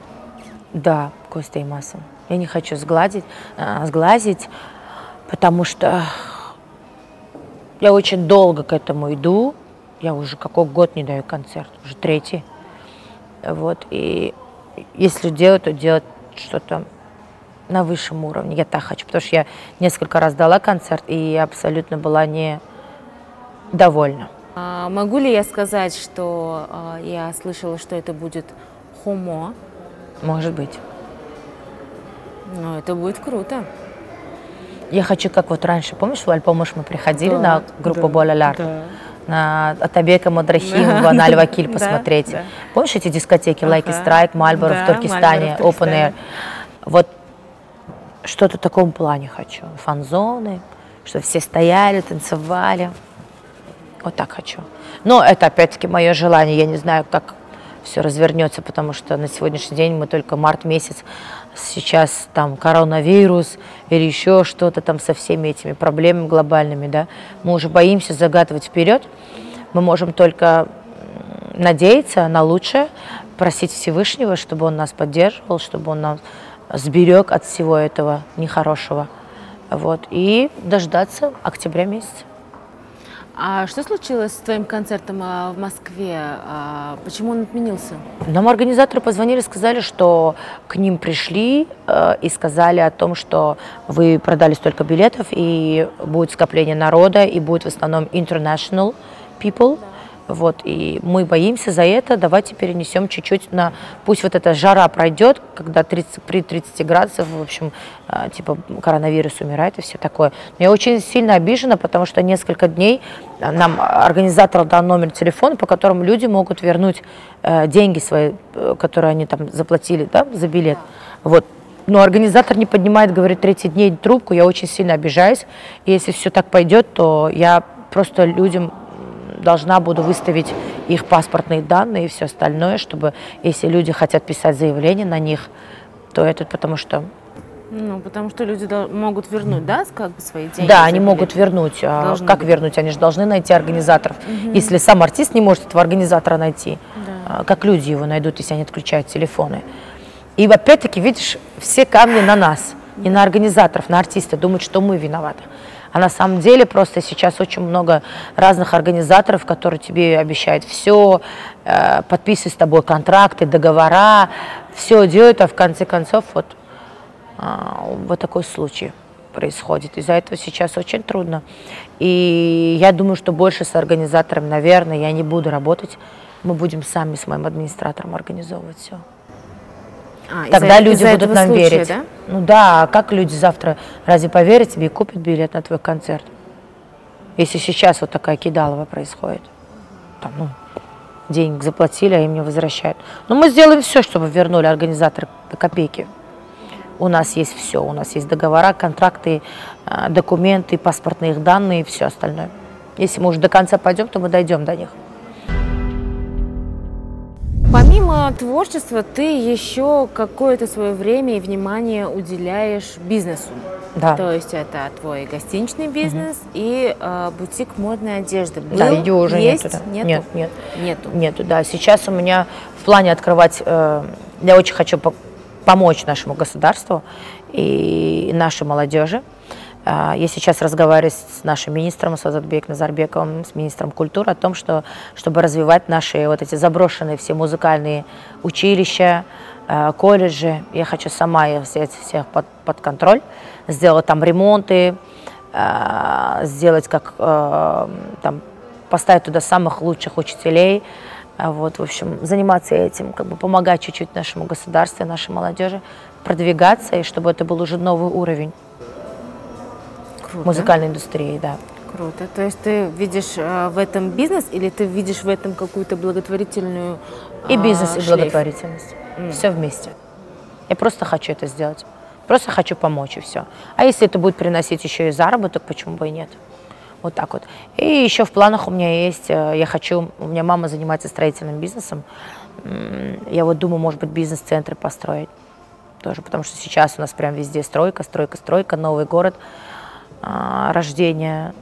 Да, Костя и Масса. Я не хочу сгладить, а, сглазить, потому что я очень долго к этому иду. Я уже какой год не даю концерт, уже третий. Вот, и если делать, то делать что-то на высшем уровне. Я так хочу, потому что я несколько раз дала концерт, и я абсолютно была не довольна. А Могу ли я сказать, что а, я слышала, что это будет хомо? Может быть. Ну, это будет круто. я хочу, как вот раньше, помнишь, в Альпомыш мы приходили Да, на группу да, Боляляр? да. Атабека Мадрахимова, на Альвакиль [laughs] Да, посмотреть. Помнишь эти дискотеки Лайки. Страйк, Мальборо в Туркестане, Open Air? Вот что-то в таком плане хочу. Фан-зоны, чтобы все стояли, танцевали. Вот так хочу. Но это опять-таки мое желание. Я не знаю, как все развернется, потому что на сегодняшний день мы только март месяц. Сейчас там коронавирус или еще что-то там со всеми этими проблемами глобальными, да. Мы уже боимся загадывать вперед. Мы можем только надеяться на лучшее, просить Всевышнего, чтобы Он нас поддерживал, чтобы Он нас сберег от всего этого нехорошего. Вот. И дождаться октября месяца. А что случилось с твоим концертом а, в Москве? А, Почему он отменился? Нам организаторы позвонили, сказали, что к ним пришли э, и сказали о том, что вы продали столько билетов, и будет скопление народа, и будет в основном international people. Вот, и мы боимся за это, давайте перенесем чуть-чуть на... Пусть вот эта жара пройдет, когда 30, при 30 градусах, в общем, э, типа коронавирус умирает и все такое. Но я очень сильно обижена, потому что несколько дней э, нам организатор дал номер телефона, по которому люди могут вернуть э, деньги свои, э, которые они там заплатили да, за билет. Вот. Но организатор не поднимает, говорит, 30 дней трубку, я очень сильно обижаюсь. И если все так пойдет, то я просто людям должна буду выставить их паспортные данные и все остальное, чтобы, если люди хотят писать заявление на них, то это потому что... Ну, потому что люди могут вернуть, да, как бы свои деньги? да, они могут вернуть. А Должны как быть. вернуть? Они же должны найти организаторов. Если сам артист не может этого организатора найти, а как люди его найдут, если они отключают телефоны? И опять-таки, видишь, все камни на нас, не на организаторов, на артиста, думают, что мы виноваты. А на самом деле просто сейчас очень много разных организаторов, которые тебе обещают все, э, подписывают с тобой контракты, договора, все делают, а в конце концов вот, а, вот такой случай происходит. Из-за этого сейчас очень трудно. И я думаю, что больше с организатором, наверное, я не буду работать. Мы будем сами с моим администратором организовывать все. А, Тогда люди будут нам случая, верить. да? Ну да, а как люди завтра разве поверят тебе и купят билет на твой концерт? Если сейчас вот такая кидалова происходит. Там, ну, денег заплатили, а им не возвращают. Но мы сделаем все, чтобы вернули организаторы до копейки. У нас есть все. У нас есть договора, контракты, э, документы, паспортные их данные и все остальное. Если мы уже до конца пойдем, то мы дойдем до них. Помимо творчества, ты еще какое-то свое время и внимание уделяешь бизнесу. Да. То есть это твой гостиничный бизнес и э, бутик модной одежды. Да, Был? ее уже есть? нету. да. Нету? Нет, нет. Нету. Нету, да. Сейчас у меня в плане открывать, э, я очень хочу по- помочь нашему государству и нашей молодежи. А, Я сейчас разговариваю с нашим министром Сазатбек Назарбековым, с министром культуры о том, что чтобы развивать наши вот эти заброшенные все музыкальные училища, э, колледжи, я хочу сама их взять всех под, под контроль, сделать там ремонты, э, сделать как там поставить туда самых лучших учителей, А вот, в общем, заниматься этим, как бы помогать чуть-чуть нашему государству, нашей молодежи продвигаться, и чтобы это был уже новый уровень Круто. музыкальной индустрии, да. Круто. То есть ты видишь э, в этом бизнес или ты видишь в этом какую-то благотворительную И а, бизнес, и шлейф? благотворительность. Все вместе. Я просто хочу это сделать. Просто хочу помочь, и все. А если это будет приносить еще и заработок, почему бы и нет? Вот так вот. И еще в планах у меня есть, э, я хочу, у меня мама занимается строительным бизнесом. Я вот думаю, может быть, бизнес-центры построить тоже, потому что сейчас у нас прям везде стройка, стройка, стройка, новый город, а, рождение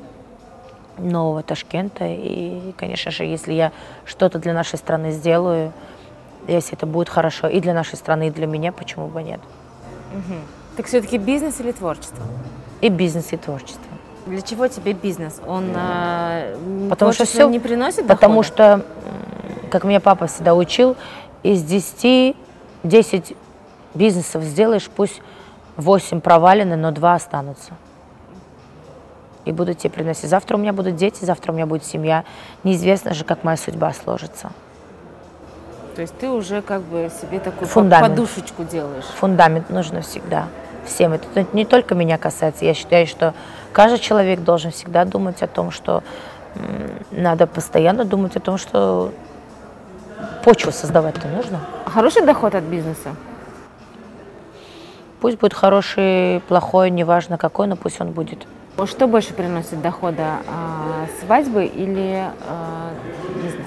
нового Ташкента. И, конечно же, если я что-то для нашей страны сделаю, если это будет хорошо и для нашей страны, и для меня, почему бы нет? Так все-таки бизнес или творчество? И бизнес, и творчество. Для чего тебе бизнес? Он а, Потому что всё- не приносит Потому дохода? что, м, как меня папа всегда учил, из 10, 10 бизнесов сделаешь, пусть 8 провалены, но 2 останутся. И будут тебе приносить. Завтра у меня будут дети, завтра у меня будет семья. Неизвестно же, как моя судьба сложится. То есть ты уже как бы себе такую Фундамент. подушечку делаешь. Фундамент нужно всегда. всем. Это не только меня касается. Я считаю, что каждый человек должен всегда думать о том, что надо постоянно думать о том, что почву создавать-то нужно. Хороший доход от бизнеса? Пусть будет хороший, плохой, неважно какой, но пусть он будет. Что больше приносит дохода, а, свадьбы или а, бизнес?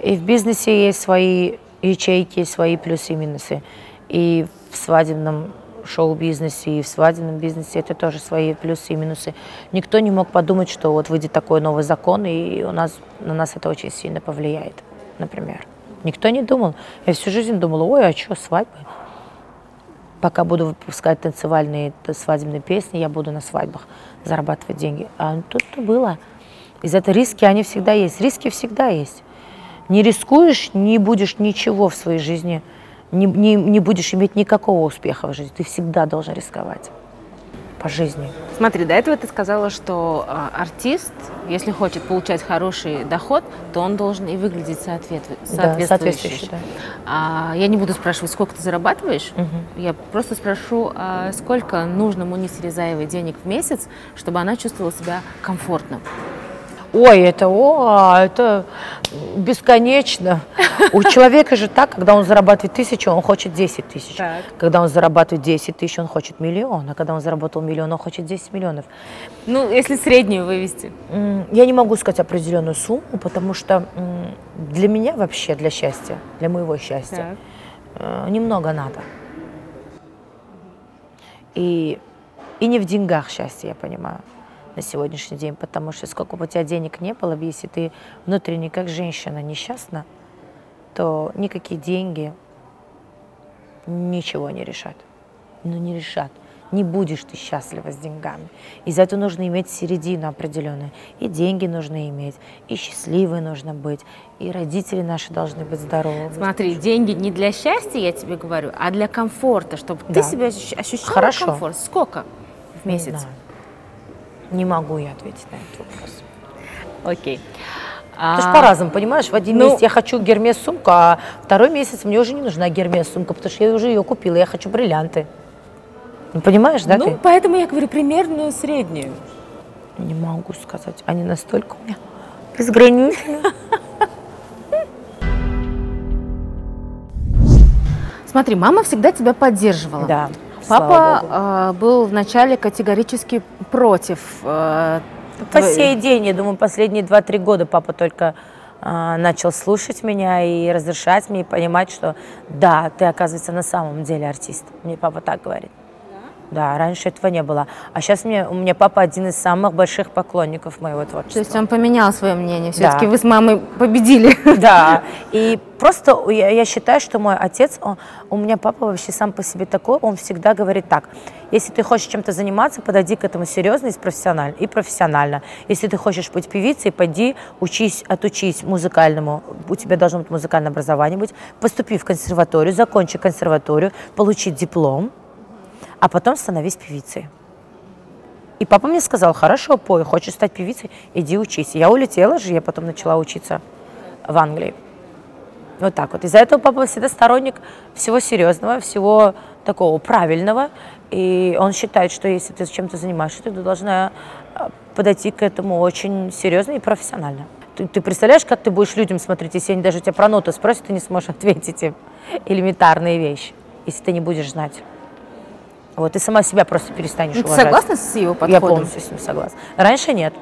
И в бизнесе есть свои ячейки, свои плюсы и минусы. И в свадебном шоу-бизнесе и в свадебном бизнесе это тоже свои плюсы и минусы. Никто не мог подумать, что вот выйдет такой новый закон, и у нас, на нас это очень сильно повлияет, например. Никто не думал. Я всю жизнь думала, ой, а что, свадьбы? Пока буду выпускать танцевальные свадебные песни, я буду на свадьбах зарабатывать деньги. А тут-то было. Из этого риски, они всегда есть. Риски всегда есть. Не рискуешь, не будешь ничего в своей жизни не, не, не будешь иметь никакого успеха в жизни. Ты всегда должен рисковать по жизни. Смотри, до этого ты сказала, что э, артист, если хочет получать хороший доход, то он должен и выглядеть соответствующе. Да, соответствующе да. а, я не буду спрашивать, сколько ты зарабатываешь. Угу. Я просто спрошу, а сколько нужно Мунисе Резаевой денег в месяц, чтобы она чувствовала себя комфортно. Ой, это, о, это бесконечно. У [laughs] человека же так, когда он зарабатывает тысячу, он хочет 10 тысяч. Так. Когда он зарабатывает 10 тысяч, он хочет миллион. А когда он заработал миллион, он хочет 10 миллионов. Ну, если среднюю вывести. Я не могу сказать определенную сумму, потому что для меня вообще, для счастья, для моего счастья, так. Э, немного надо. И, и не в деньгах счастье, я понимаю на сегодняшний день, потому что сколько бы у тебя денег не было, если ты внутренне как женщина несчастна, то никакие деньги ничего не решат. Ну не решат. Не будешь ты счастлива с деньгами. И за это нужно иметь середину определенную. И деньги нужно иметь, и счастливой нужно быть, и родители наши должны быть здоровы. Смотри, деньги не для счастья, я тебе говорю, а для комфорта, чтобы да. ты себя ощущала Хорошо. комфорт. Сколько в месяц? Не могу я ответить на этот вопрос. Окей. Ты же по-разному, понимаешь? В один ну, месяц я хочу гермес сумку, а второй месяц мне уже не нужна гермес сумка, потому что я уже ее купила, я хочу бриллианты. Ну, понимаешь, да? Ну, ты? поэтому я говорю примерную среднюю. Не могу сказать. Они настолько у меня [laughs] безграничные. [laughs] Смотри, мама всегда тебя поддерживала. Да. Папа э, был вначале категорически против. Э, По твой... сей день, я думаю, последние 2-3 года папа только э, начал слушать меня и разрешать мне, и понимать, что да, ты, оказывается, на самом деле артист. Мне папа так говорит. Да, раньше этого не было. А сейчас мне, у меня папа один из самых больших поклонников моего творчества. То есть он поменял свое мнение, все-таки да. вы с мамой победили. [laughs] Да, [laughs] и просто я, я считаю, что мой отец, он, у меня папа вообще сам по себе такой, он всегда говорит так, если ты хочешь чем-то заниматься, подойди к этому серьезно и профессионально. И профессионально. Если ты хочешь быть певицей, пойди, учись, отучись музыкальному. У тебя должно быть музыкальное образование быть. Поступи в консерваторию, закончи консерваторию, получи диплом, а потом становись певицей. И папа мне сказал, хорошо, пой, хочешь стать певицей, иди учись. Я улетела же, я потом начала учиться в Англии. Вот так вот. Из-за этого папа всегда сторонник всего серьезного, всего такого правильного. И он считает, что если ты чем-то занимаешься, ты должна а, подойти к этому очень серьезно и профессионально. Ты, ты представляешь, как ты будешь людям смотреть, если они даже тебя про ноту спросят, ты не сможешь ответить им [laughs] элементарные вещи, если ты не будешь знать. Вот, ты сама себя просто перестанешь ну, уважать. Согласна с его подходом? Я полностью с ним согласна. Раньше нет.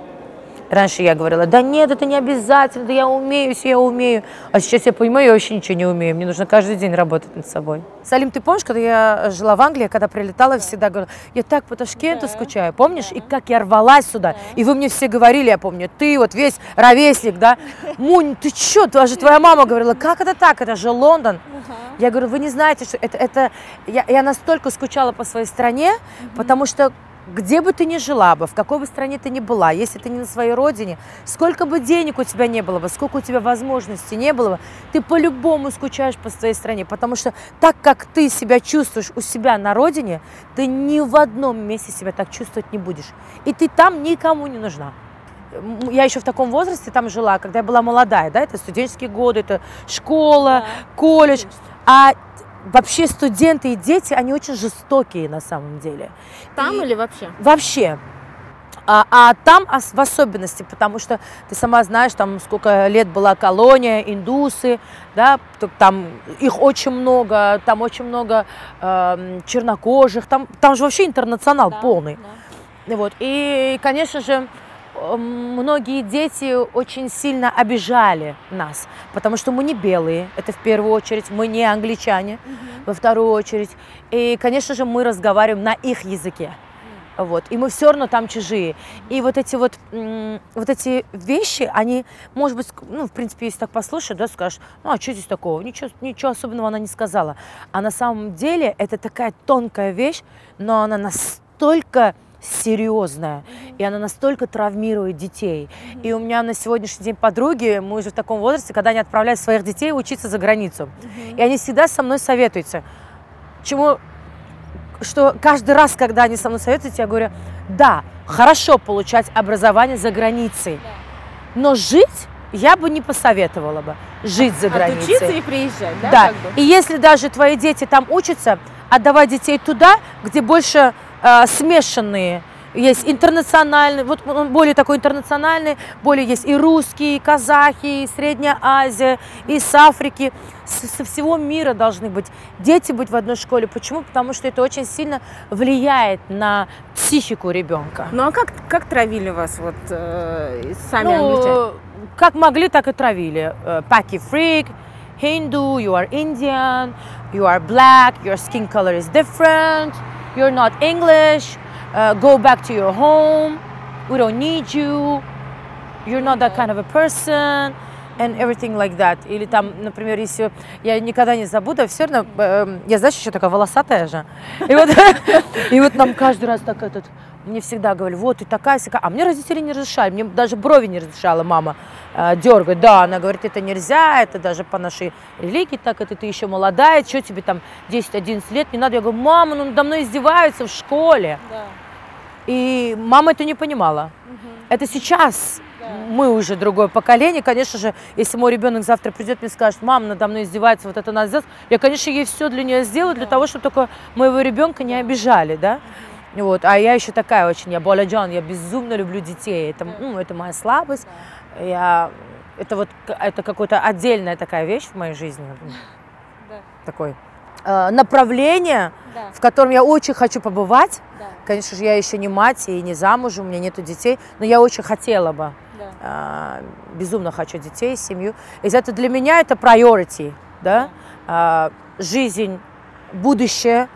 Раньше я говорила, да нет, это не обязательно, да я умею, если я умею. А сейчас я понимаю, я вообще ничего не умею. Мне нужно каждый день работать над собой. Салим, ты помнишь, когда я жила в Англии, когда прилетала, всегда говорила, я так по Ташкенту да. скучаю, помнишь? Да. И как я рвалась сюда. Да. И вы мне все говорили, я помню, ты вот весь ровесник, да? Мунь, ты что, даже твоя мама говорила, как это так, это же Лондон. Я говорю, вы не знаете, что это, это... Я, я настолько скучала по своей стране, потому что где бы ты ни жила бы, в какой бы стране ты ни была, если ты не на своей родине, сколько бы денег у тебя не было бы, сколько у тебя возможностей не было бы, ты по-любому скучаешь по своей стране, потому что так как ты себя чувствуешь у себя на родине, ты ни в одном месте себя так чувствовать не будешь. И ты там никому не нужна. Я еще в таком возрасте там жила, когда я была молодая, да, это студенческие годы, это школа, колледж. А вообще студенты и дети, они очень жестокие на самом деле. Там И- или вообще? Вообще. А, а там в особенности, потому что ты сама знаешь, там сколько лет была колония, индусы, да, там их очень много, там очень много эм, чернокожих, там, там же вообще интернационал полный. Вот. И, конечно же, многие дети очень сильно обижали нас, потому что мы не белые, это в первую очередь, мы не англичане, во вторую очередь. И, конечно же, мы разговариваем на их языке. Вот. И мы все равно там чужие. И вот эти вот, м, вот эти вещи, они, может быть, ну, в принципе, если так послушать, да, скажешь, ну, а что здесь такого? Ничего, ничего особенного она не сказала. А на самом деле это такая тонкая вещь, но она настолько серьезная, и она настолько травмирует детей. И у меня на сегодняшний день подруги, мы уже в таком возрасте, когда они отправляют своих детей учиться за границу. И они всегда со мной советуются. Чему что каждый раз, когда они со мной советуются, я говорю, да, хорошо получать образование за границей, но жить я бы не посоветовала бы. Жить за границей. Отучиться и приезжать, да? Да, как бы? и если даже твои дети там учатся, отдавай детей туда, где больше э, смешанные, есть интернациональный, вот он более такой интернациональный, более есть и русские, и казахи, и Средняя Азия, и с Африки, с- со всего мира должны быть дети быть в одной школе. Почему? Потому что это очень сильно влияет на психику ребенка. Ну а как, как травили вас вот э, сами Ну, англичане? как могли, так и травили. Э, Паки freak, Hindu, you are Indian, you are black, your skin color is different, you're not English, uh, go back to your home, we don't need you, you're not that kind of a person, and everything like that. Или там, например, если я никогда не забуду, все равно, э, я, знаешь, еще такая волосатая же. И вот, [laughs] и вот нам каждый раз так этот, мне всегда говорили, вот ты такая сяка. А мне родители не разрешали, мне даже брови не разрешала мама э, дергать. Да, она говорит, это нельзя, это даже по нашей религии так, это ты еще молодая, что тебе там 10-11 лет, не надо. Я говорю, мама, ну надо мной издеваются в школе. И мама это не понимала. Это сейчас мы уже другое поколение. Конечно же, если мой ребенок завтра придет мне и скажет, мама, надо мной издевается, вот это надо сделать, я, конечно, ей все для нее сделаю, для того, чтобы только моего ребенка не обижали, да. Вот. А я еще такая очень, я Боляджан, я безумно люблю детей. Это, ну, это моя слабость. Я, это вот это какая-то отдельная такая вещь в моей жизни. Такой э, направление, в котором я очень хочу побывать. Конечно же, я еще не мать и не замужем, у меня нету детей, но я очень хотела бы. Э, безумно хочу детей, семью. И это для меня это priority, да? Э, жизнь, будущее,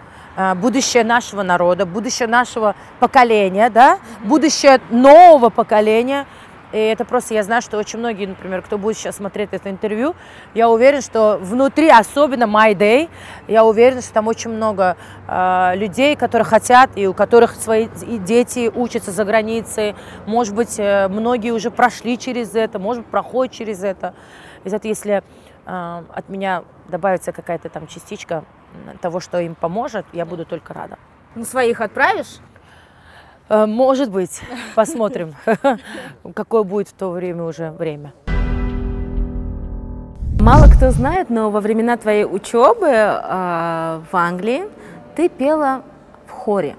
будущее нашего народа, будущее нашего поколения, да? Будущее нового поколения. И это просто, я знаю, что очень многие, например, кто будет сейчас смотреть это интервью, я уверен, что внутри, особенно My Day, я уверена, что там очень много э, людей, которые хотят, и у которых свои и дети учатся за границей. Может быть, э, многие уже прошли через это, может быть, проходят через это. И это если э, от меня добавится какая-то там частичка того, что им поможет, я буду только рада. Ну своих отправишь? Э, Может быть, посмотрим, [laughs] какое будет в то время уже время. Мало кто знает, но во времена твоей учебы э, в Англии ты пела в хоре.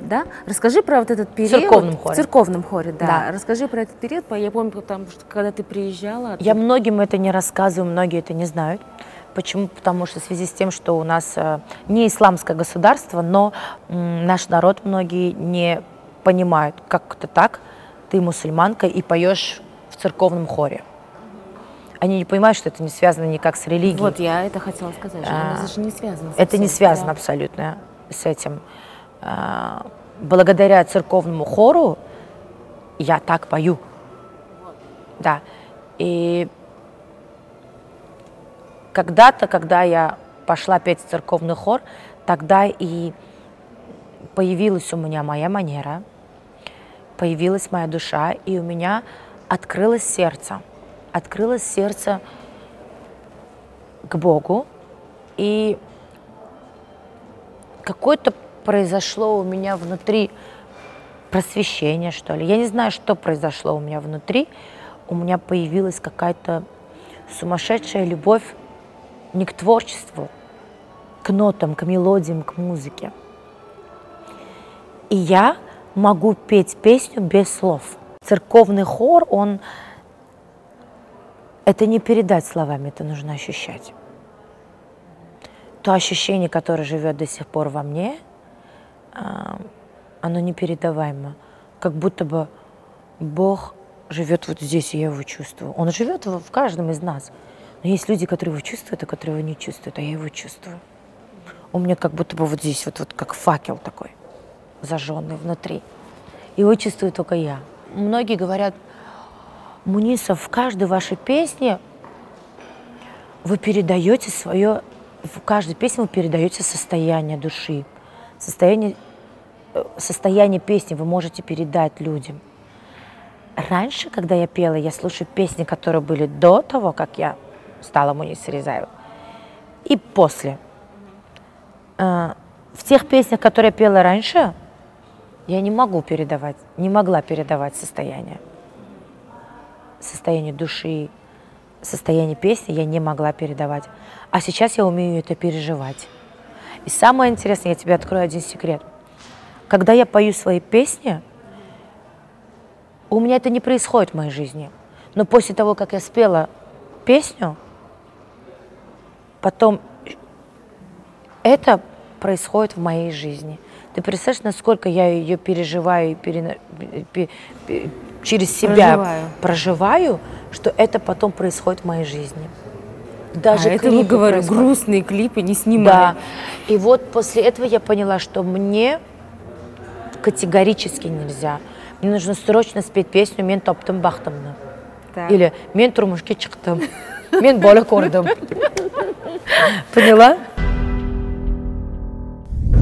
Да? Расскажи про вот этот период. церковном хоре. В церковном хоре, да. Да. Расскажи про этот период. Я помню, потому что когда ты приезжала. Я многим это не рассказываю, многие это не знают. Почему? Потому что в связи с тем, что у нас э, не исламское государство, но наш народ многие не понимают, как это так, ты мусульманка и поешь в церковном хоре. Они не понимают, что это не связано никак с религией. Вот я это хотела сказать, что А, это же не связано. с Это не связано Да. абсолютно с этим. А, Благодаря церковному хору я так пою. Да. И когда-то, когда я пошла петь в церковный хор, тогда и появилась у меня моя манера, появилась моя душа, и у меня открылось сердце. Открылось сердце к Богу, и какое-то произошло у меня внутри просвещение, что ли. Я не знаю, что произошло у меня внутри. У меня появилась какая-то сумасшедшая любовь не к творчеству, к нотам, к мелодиям, к музыке. И я могу петь песню без слов. Церковный хор, он... Это не передать словами, это нужно ощущать. То ощущение, которое живет до сих пор во мне, а, оно непередаваемо. Как будто бы Бог живет вот здесь, и я его чувствую. Он живет в каждом из нас. Но есть люди, которые его чувствуют, а которые его не чувствуют, а я его чувствую. У меня как будто бы вот здесь вот, вот как факел такой, зажженный внутри. Его чувствую только я. Многие говорят, Мунисов, в каждой вашей песне вы передаете свое, в каждой песне вы передаете состояние души, состояние, э, состояние песни вы можете передать людям. Раньше, когда я пела, я слушаю песни, которые были до того, как я стала Мунис Резаева, и после. Э, в тех песнях, которые я пела раньше, я не могу передавать, не могла передавать состояние. Состояние души, состояние песни я не могла передавать. А сейчас я умею это переживать. И самое интересное, я тебе открою один секрет. Когда я пою свои песни, у меня это не происходит в моей жизни. Но после того, как я спела песню, потом это происходит в моей жизни. Ты представляешь, насколько я ее переживаю и пере... через себя проживаю. проживаю, что это потом происходит в моей жизни. Даже а это, я говорю, происходят. грустные клипы не снимаю. Да. И вот после этого я поняла, что мне категорически нельзя – мне нужно срочно спеть песню «Мен топтым бақтымны». Или «Мен тұрмышке шықтым». «Мен бола көрдім». Поняла?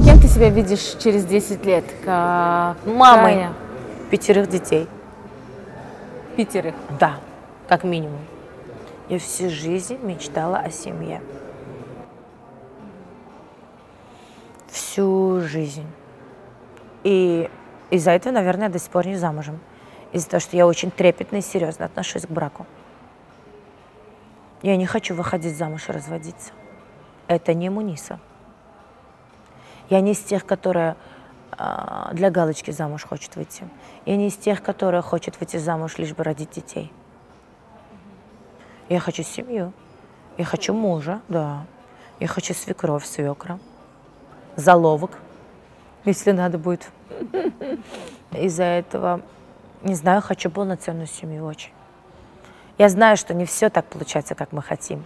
Кем ты себя видишь через 10 лет? Как Мамой пятерых детей. Пятерых? Да, как минимум. Я всю жизнь мечтала о семье. Всю жизнь. И из-за этого, наверное, до сих пор не замужем. Из-за того, что я очень трепетно и серьезно отношусь к браку. Я не хочу выходить замуж и разводиться. Это не Муниса. Я не из тех, которые э, для галочки замуж хочет выйти. Я не из тех, которые хочет выйти замуж, лишь бы родить детей. Я хочу семью. Я хочу мужа, да. Я хочу свекровь, свекра. Заловок, если надо будет. Из-за этого, не знаю, хочу полноценную семью очень. Я знаю, что не все так получается, как мы хотим.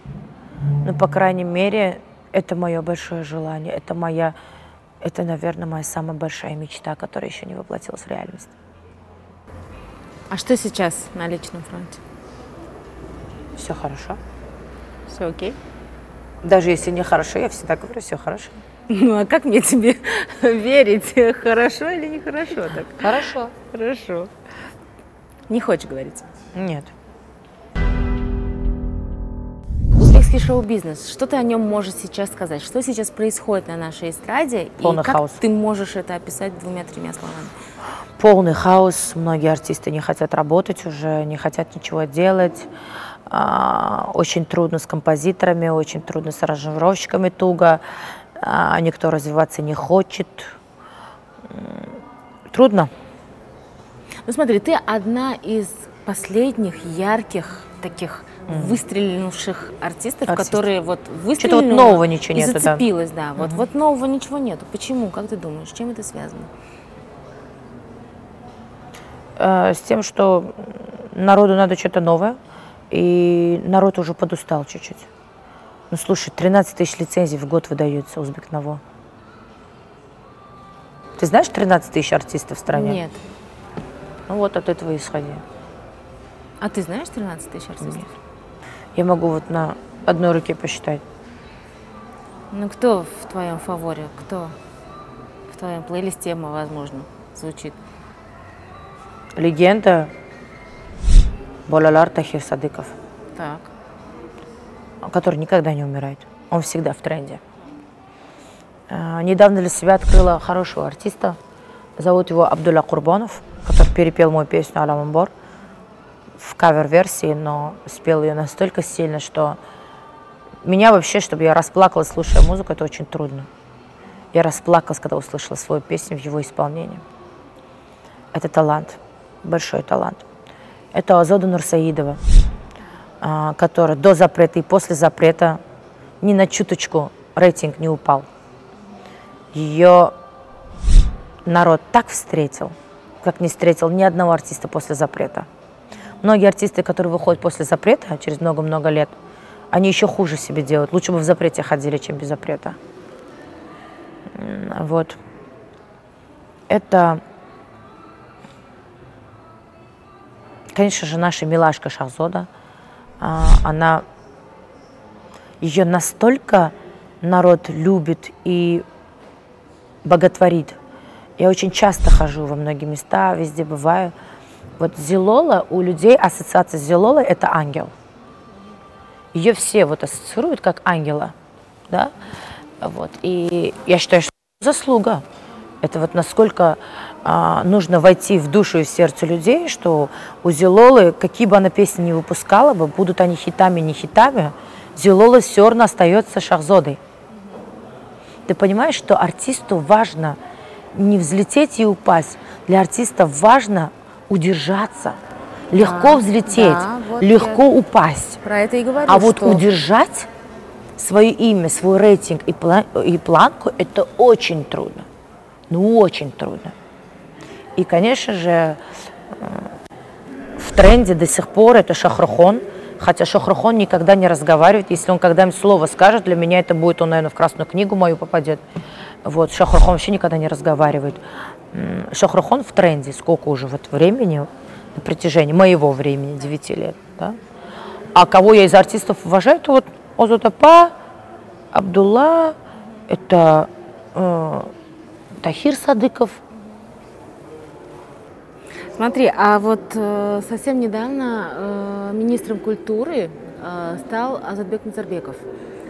Но, по крайней мере, это мое большое желание. Это моя, это, наверное, моя самая большая мечта, которая еще не воплотилась в реальность. А что сейчас на личном фронте? Все хорошо. Все окей? Даже если не хорошо, я всегда говорю, все хорошо. [laughs] Ну а как мне тебе [laughs] верить, [laughs] хорошо или нехорошо так? Хорошо. Хорошо. Не хочешь говорить? Нет. Узбекский шоу-бизнес. Что ты о нем можешь сейчас сказать? Что сейчас происходит на нашей эстраде? Полный и как хаос. ты можешь это описать двумя-тремя словами? Полный хаос. Многие артисты не хотят работать уже, не хотят ничего делать. А, очень трудно с композиторами, очень трудно с аранжировщиками туго а никто развиваться не хочет. Трудно. Ну смотри, ты одна из последних ярких таких mm. выстреливших артистов, Артист. которые вот выстрелили. Что-то вот нового ничего нет. Зацепилась, да. да. Вот, mm-hmm. вот нового ничего нету. Почему? Как ты думаешь, с чем это связано? Э, с тем, что народу надо что-то новое, и народ уже подустал чуть-чуть. Ну слушай, 13 тысяч лицензий в год выдается Узбекново. Ты знаешь 13 тысяч артистов в стране? Нет. Ну вот от этого исходи. А ты знаешь 13 тысяч артистов? Нет. Я могу вот на одной руке посчитать. Ну кто в твоем фаворе? Кто в твоем плейлисте, возможно, звучит? Легенда Болалар Тахир Садыков. Так который никогда не умирает. Он всегда в тренде. А, недавно для себя открыла хорошего артиста. Зовут его Абдулла Курбанов, который перепел мою песню «Аламамбор» в кавер-версии, но спел ее настолько сильно, что меня вообще, чтобы я расплакалась, слушая музыку, это очень трудно. Я расплакалась, когда услышала свою песню в его исполнении. Это талант, большой талант. Это Азода Нурсаидова, а, которая до запрета и после запрета ни на чуточку рейтинг не упал. Ее народ так встретил, как не встретил ни одного артиста после запрета. Многие артисты, которые выходят после запрета, через много-много лет, они еще хуже себе делают. Лучше бы в запрете ходили, чем без запрета. Вот. Это, конечно же, наша милашка Шахзода. А, она, ее настолько народ любит и боготворит. Я очень часто хожу во многие места, везде бываю. Вот Зилола, у людей ассоциация с Зилолой – это ангел. Ее все вот ассоциируют как ангела, да? Вот. И я считаю, что заслуга. Это вот насколько а, нужно войти в душу и в сердце людей, что у Зилолы, какие бы она песни не выпускала бы, будут они хитами, не хитами, Зилола все равно остается шахзодой. Ты понимаешь, что артисту важно не взлететь и упасть. Для артиста важно удержаться. Легко Да, взлететь, да, вот легко я упасть. Про это и говорю, А вот что удержать свое имя, свой рейтинг и, пла- и планку, это очень трудно. Ну, очень трудно. И, конечно же, э, в тренде до сих пор это Шахрухон, хотя Шахрухон никогда не разговаривает. Если он когда-нибудь слово скажет, для меня это будет, он, наверное, в Красную книгу мою попадет. Вот, Шахрухон вообще никогда не разговаривает. М, Шахрухон в тренде, сколько уже вот времени, на протяжении моего времени, 9 лет, да? А кого я из артистов уважаю, то вот Озутапа, Абдулла, это э, Тахир Садыков. Смотри, а вот э, совсем недавно э, министром культуры э, стал Азатбек Назарбеков.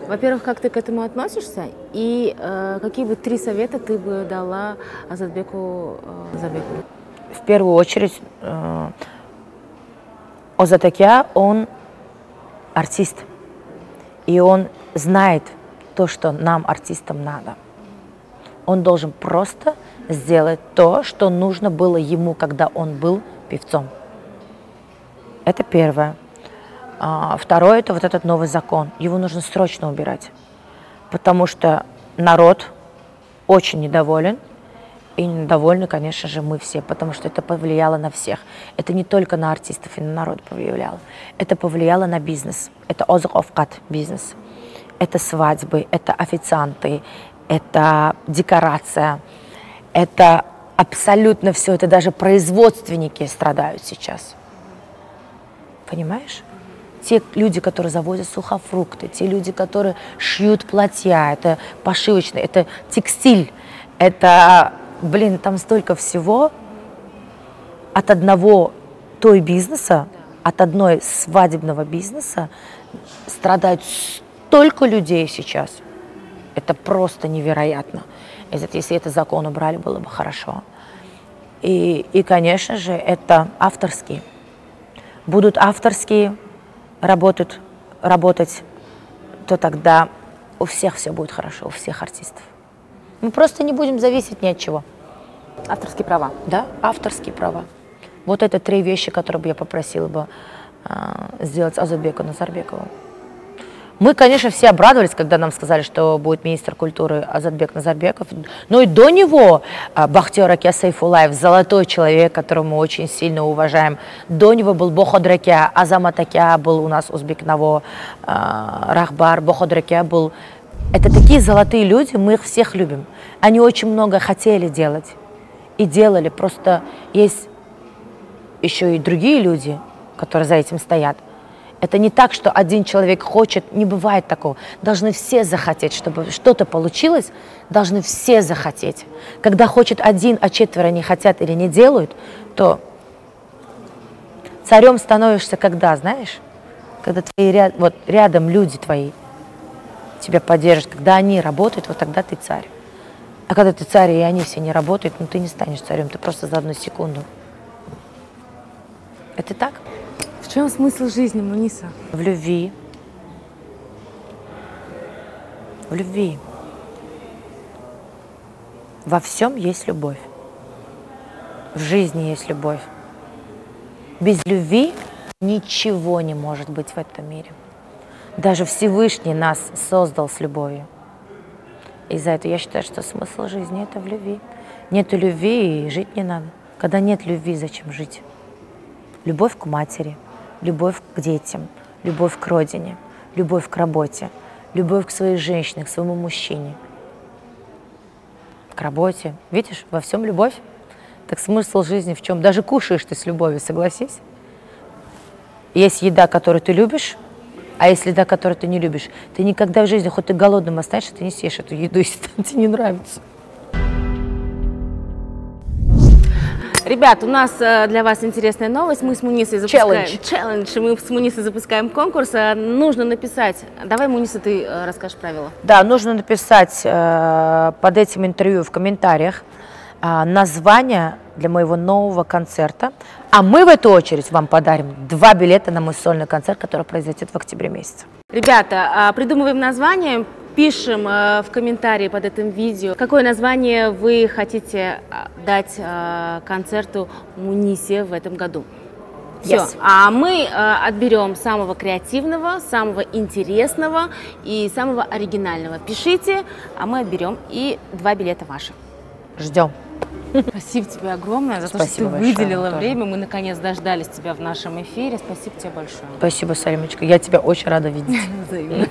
Во-первых, как ты к этому относишься? И э, какие бы три совета ты бы дала Азатбеку э, Назарбекову? В первую очередь, э, Озатакя, он артист. И он знает то, что нам, артистам, надо. Он должен просто сделать то, что нужно было ему, когда он был певцом. Это первое. А, Второе, это вот этот новый закон. Его нужно срочно убирать. Потому что народ очень недоволен. И недовольны, конечно же, мы все, потому что это повлияло на всех. Это не только на артистов и на народ повлияло. Это повлияло на бизнес. Это озаковкат бизнес. Это свадьбы, это официанты, это декорация, это абсолютно все. Это даже производственники страдают сейчас. Понимаешь? Те люди, которые завозят сухофрукты, те люди, которые шьют платья, это пошивочные, это текстиль, это, блин, там столько всего от одного той бизнеса, от одной свадебного бизнеса страдают столько людей сейчас. Это просто невероятно. Если этот закон убрали, было бы хорошо. И, и конечно же, это авторские. Будут авторские работать, работать, то тогда у всех все будет хорошо, у всех артистов. Мы просто не будем зависеть ни от чего. Авторские права. Да, авторские права. Вот это три вещи, которые бы я попросила бы а, сделать Азубеку Назарбекову. Мы, конечно, все обрадовались, когда нам сказали, что будет министр культуры Азатбек Назарбеков. Но и до него а, Бахтиер Аке Сайфулаев, золотой человек, которого мы очень сильно уважаем. До него был Боходраке, Азамат Аке был у нас Узбекнаво, а, Рахбар, Боходраке был. Это такие золотые люди, мы их всех любим. Они очень много хотели делать и делали. Просто есть еще и другие люди, которые за этим стоят. Это не так, что один человек хочет, не бывает такого. Должны все захотеть, чтобы что-то получилось, должны все захотеть. Когда хочет один, а четверо не хотят или не делают, то царем становишься когда, знаешь? Когда твои ряд, вот рядом люди твои тебя поддержат, когда они работают, вот тогда ты царь. А когда ты царь, и они все не работают, ну ты не станешь царем, ты просто за одну секунду. Это так? Чем смысл жизни, Муниса? в любви, В любви. Во всем есть любовь. В жизни есть любовь. Без любви ничего не может быть в этом мире. Даже Всевышний нас создал с любовью. И за это я считаю, что смысл жизни – это в любви. Нету любви и жить не надо. Когда нет любви, зачем жить? Любовь к матери, любовь к детям, любовь к родине, любовь к работе, любовь к своей женщине, к своему мужчине, к работе. Видишь, во всем любовь. Так смысл жизни в чем? Даже кушаешь ты с любовью, согласись. Есть еда, которую ты любишь, а есть еда, которую ты не любишь. Ты никогда в жизни, хоть ты голодным останешься, ты не съешь эту еду, [laughs] если тебе не нравится. Ребят, у нас э, для вас интересная новость. Мы с Мунисой запускаем... Челлендж. Челлендж. Мы с Мунисой запускаем конкурс. Э, Нужно написать... Давай, Муниса, ты э, расскажешь правила. Да, нужно написать э, под этим интервью в комментариях э, название для моего нового концерта. А мы в эту очередь вам подарим два билета на мой сольный концерт, который произойдет в октябре месяце. Ребята, а, придумываем название, пишем э, в комментарии под этим видео, какое название вы хотите а, дать э, концерту Мунисе в этом году. Все. Yes. А мы э, отберем самого креативного, самого интересного и самого оригинального. Пишите, а мы отберем и два билета ваши. Ждем. Спасибо тебе огромное за то, Спасибо что ты большое, выделила тоже. время. Мы наконец дождались тебя в нашем эфире. Спасибо тебе большое. Спасибо, Салимочка. Я тебя очень рада видеть. [laughs] Взаимно.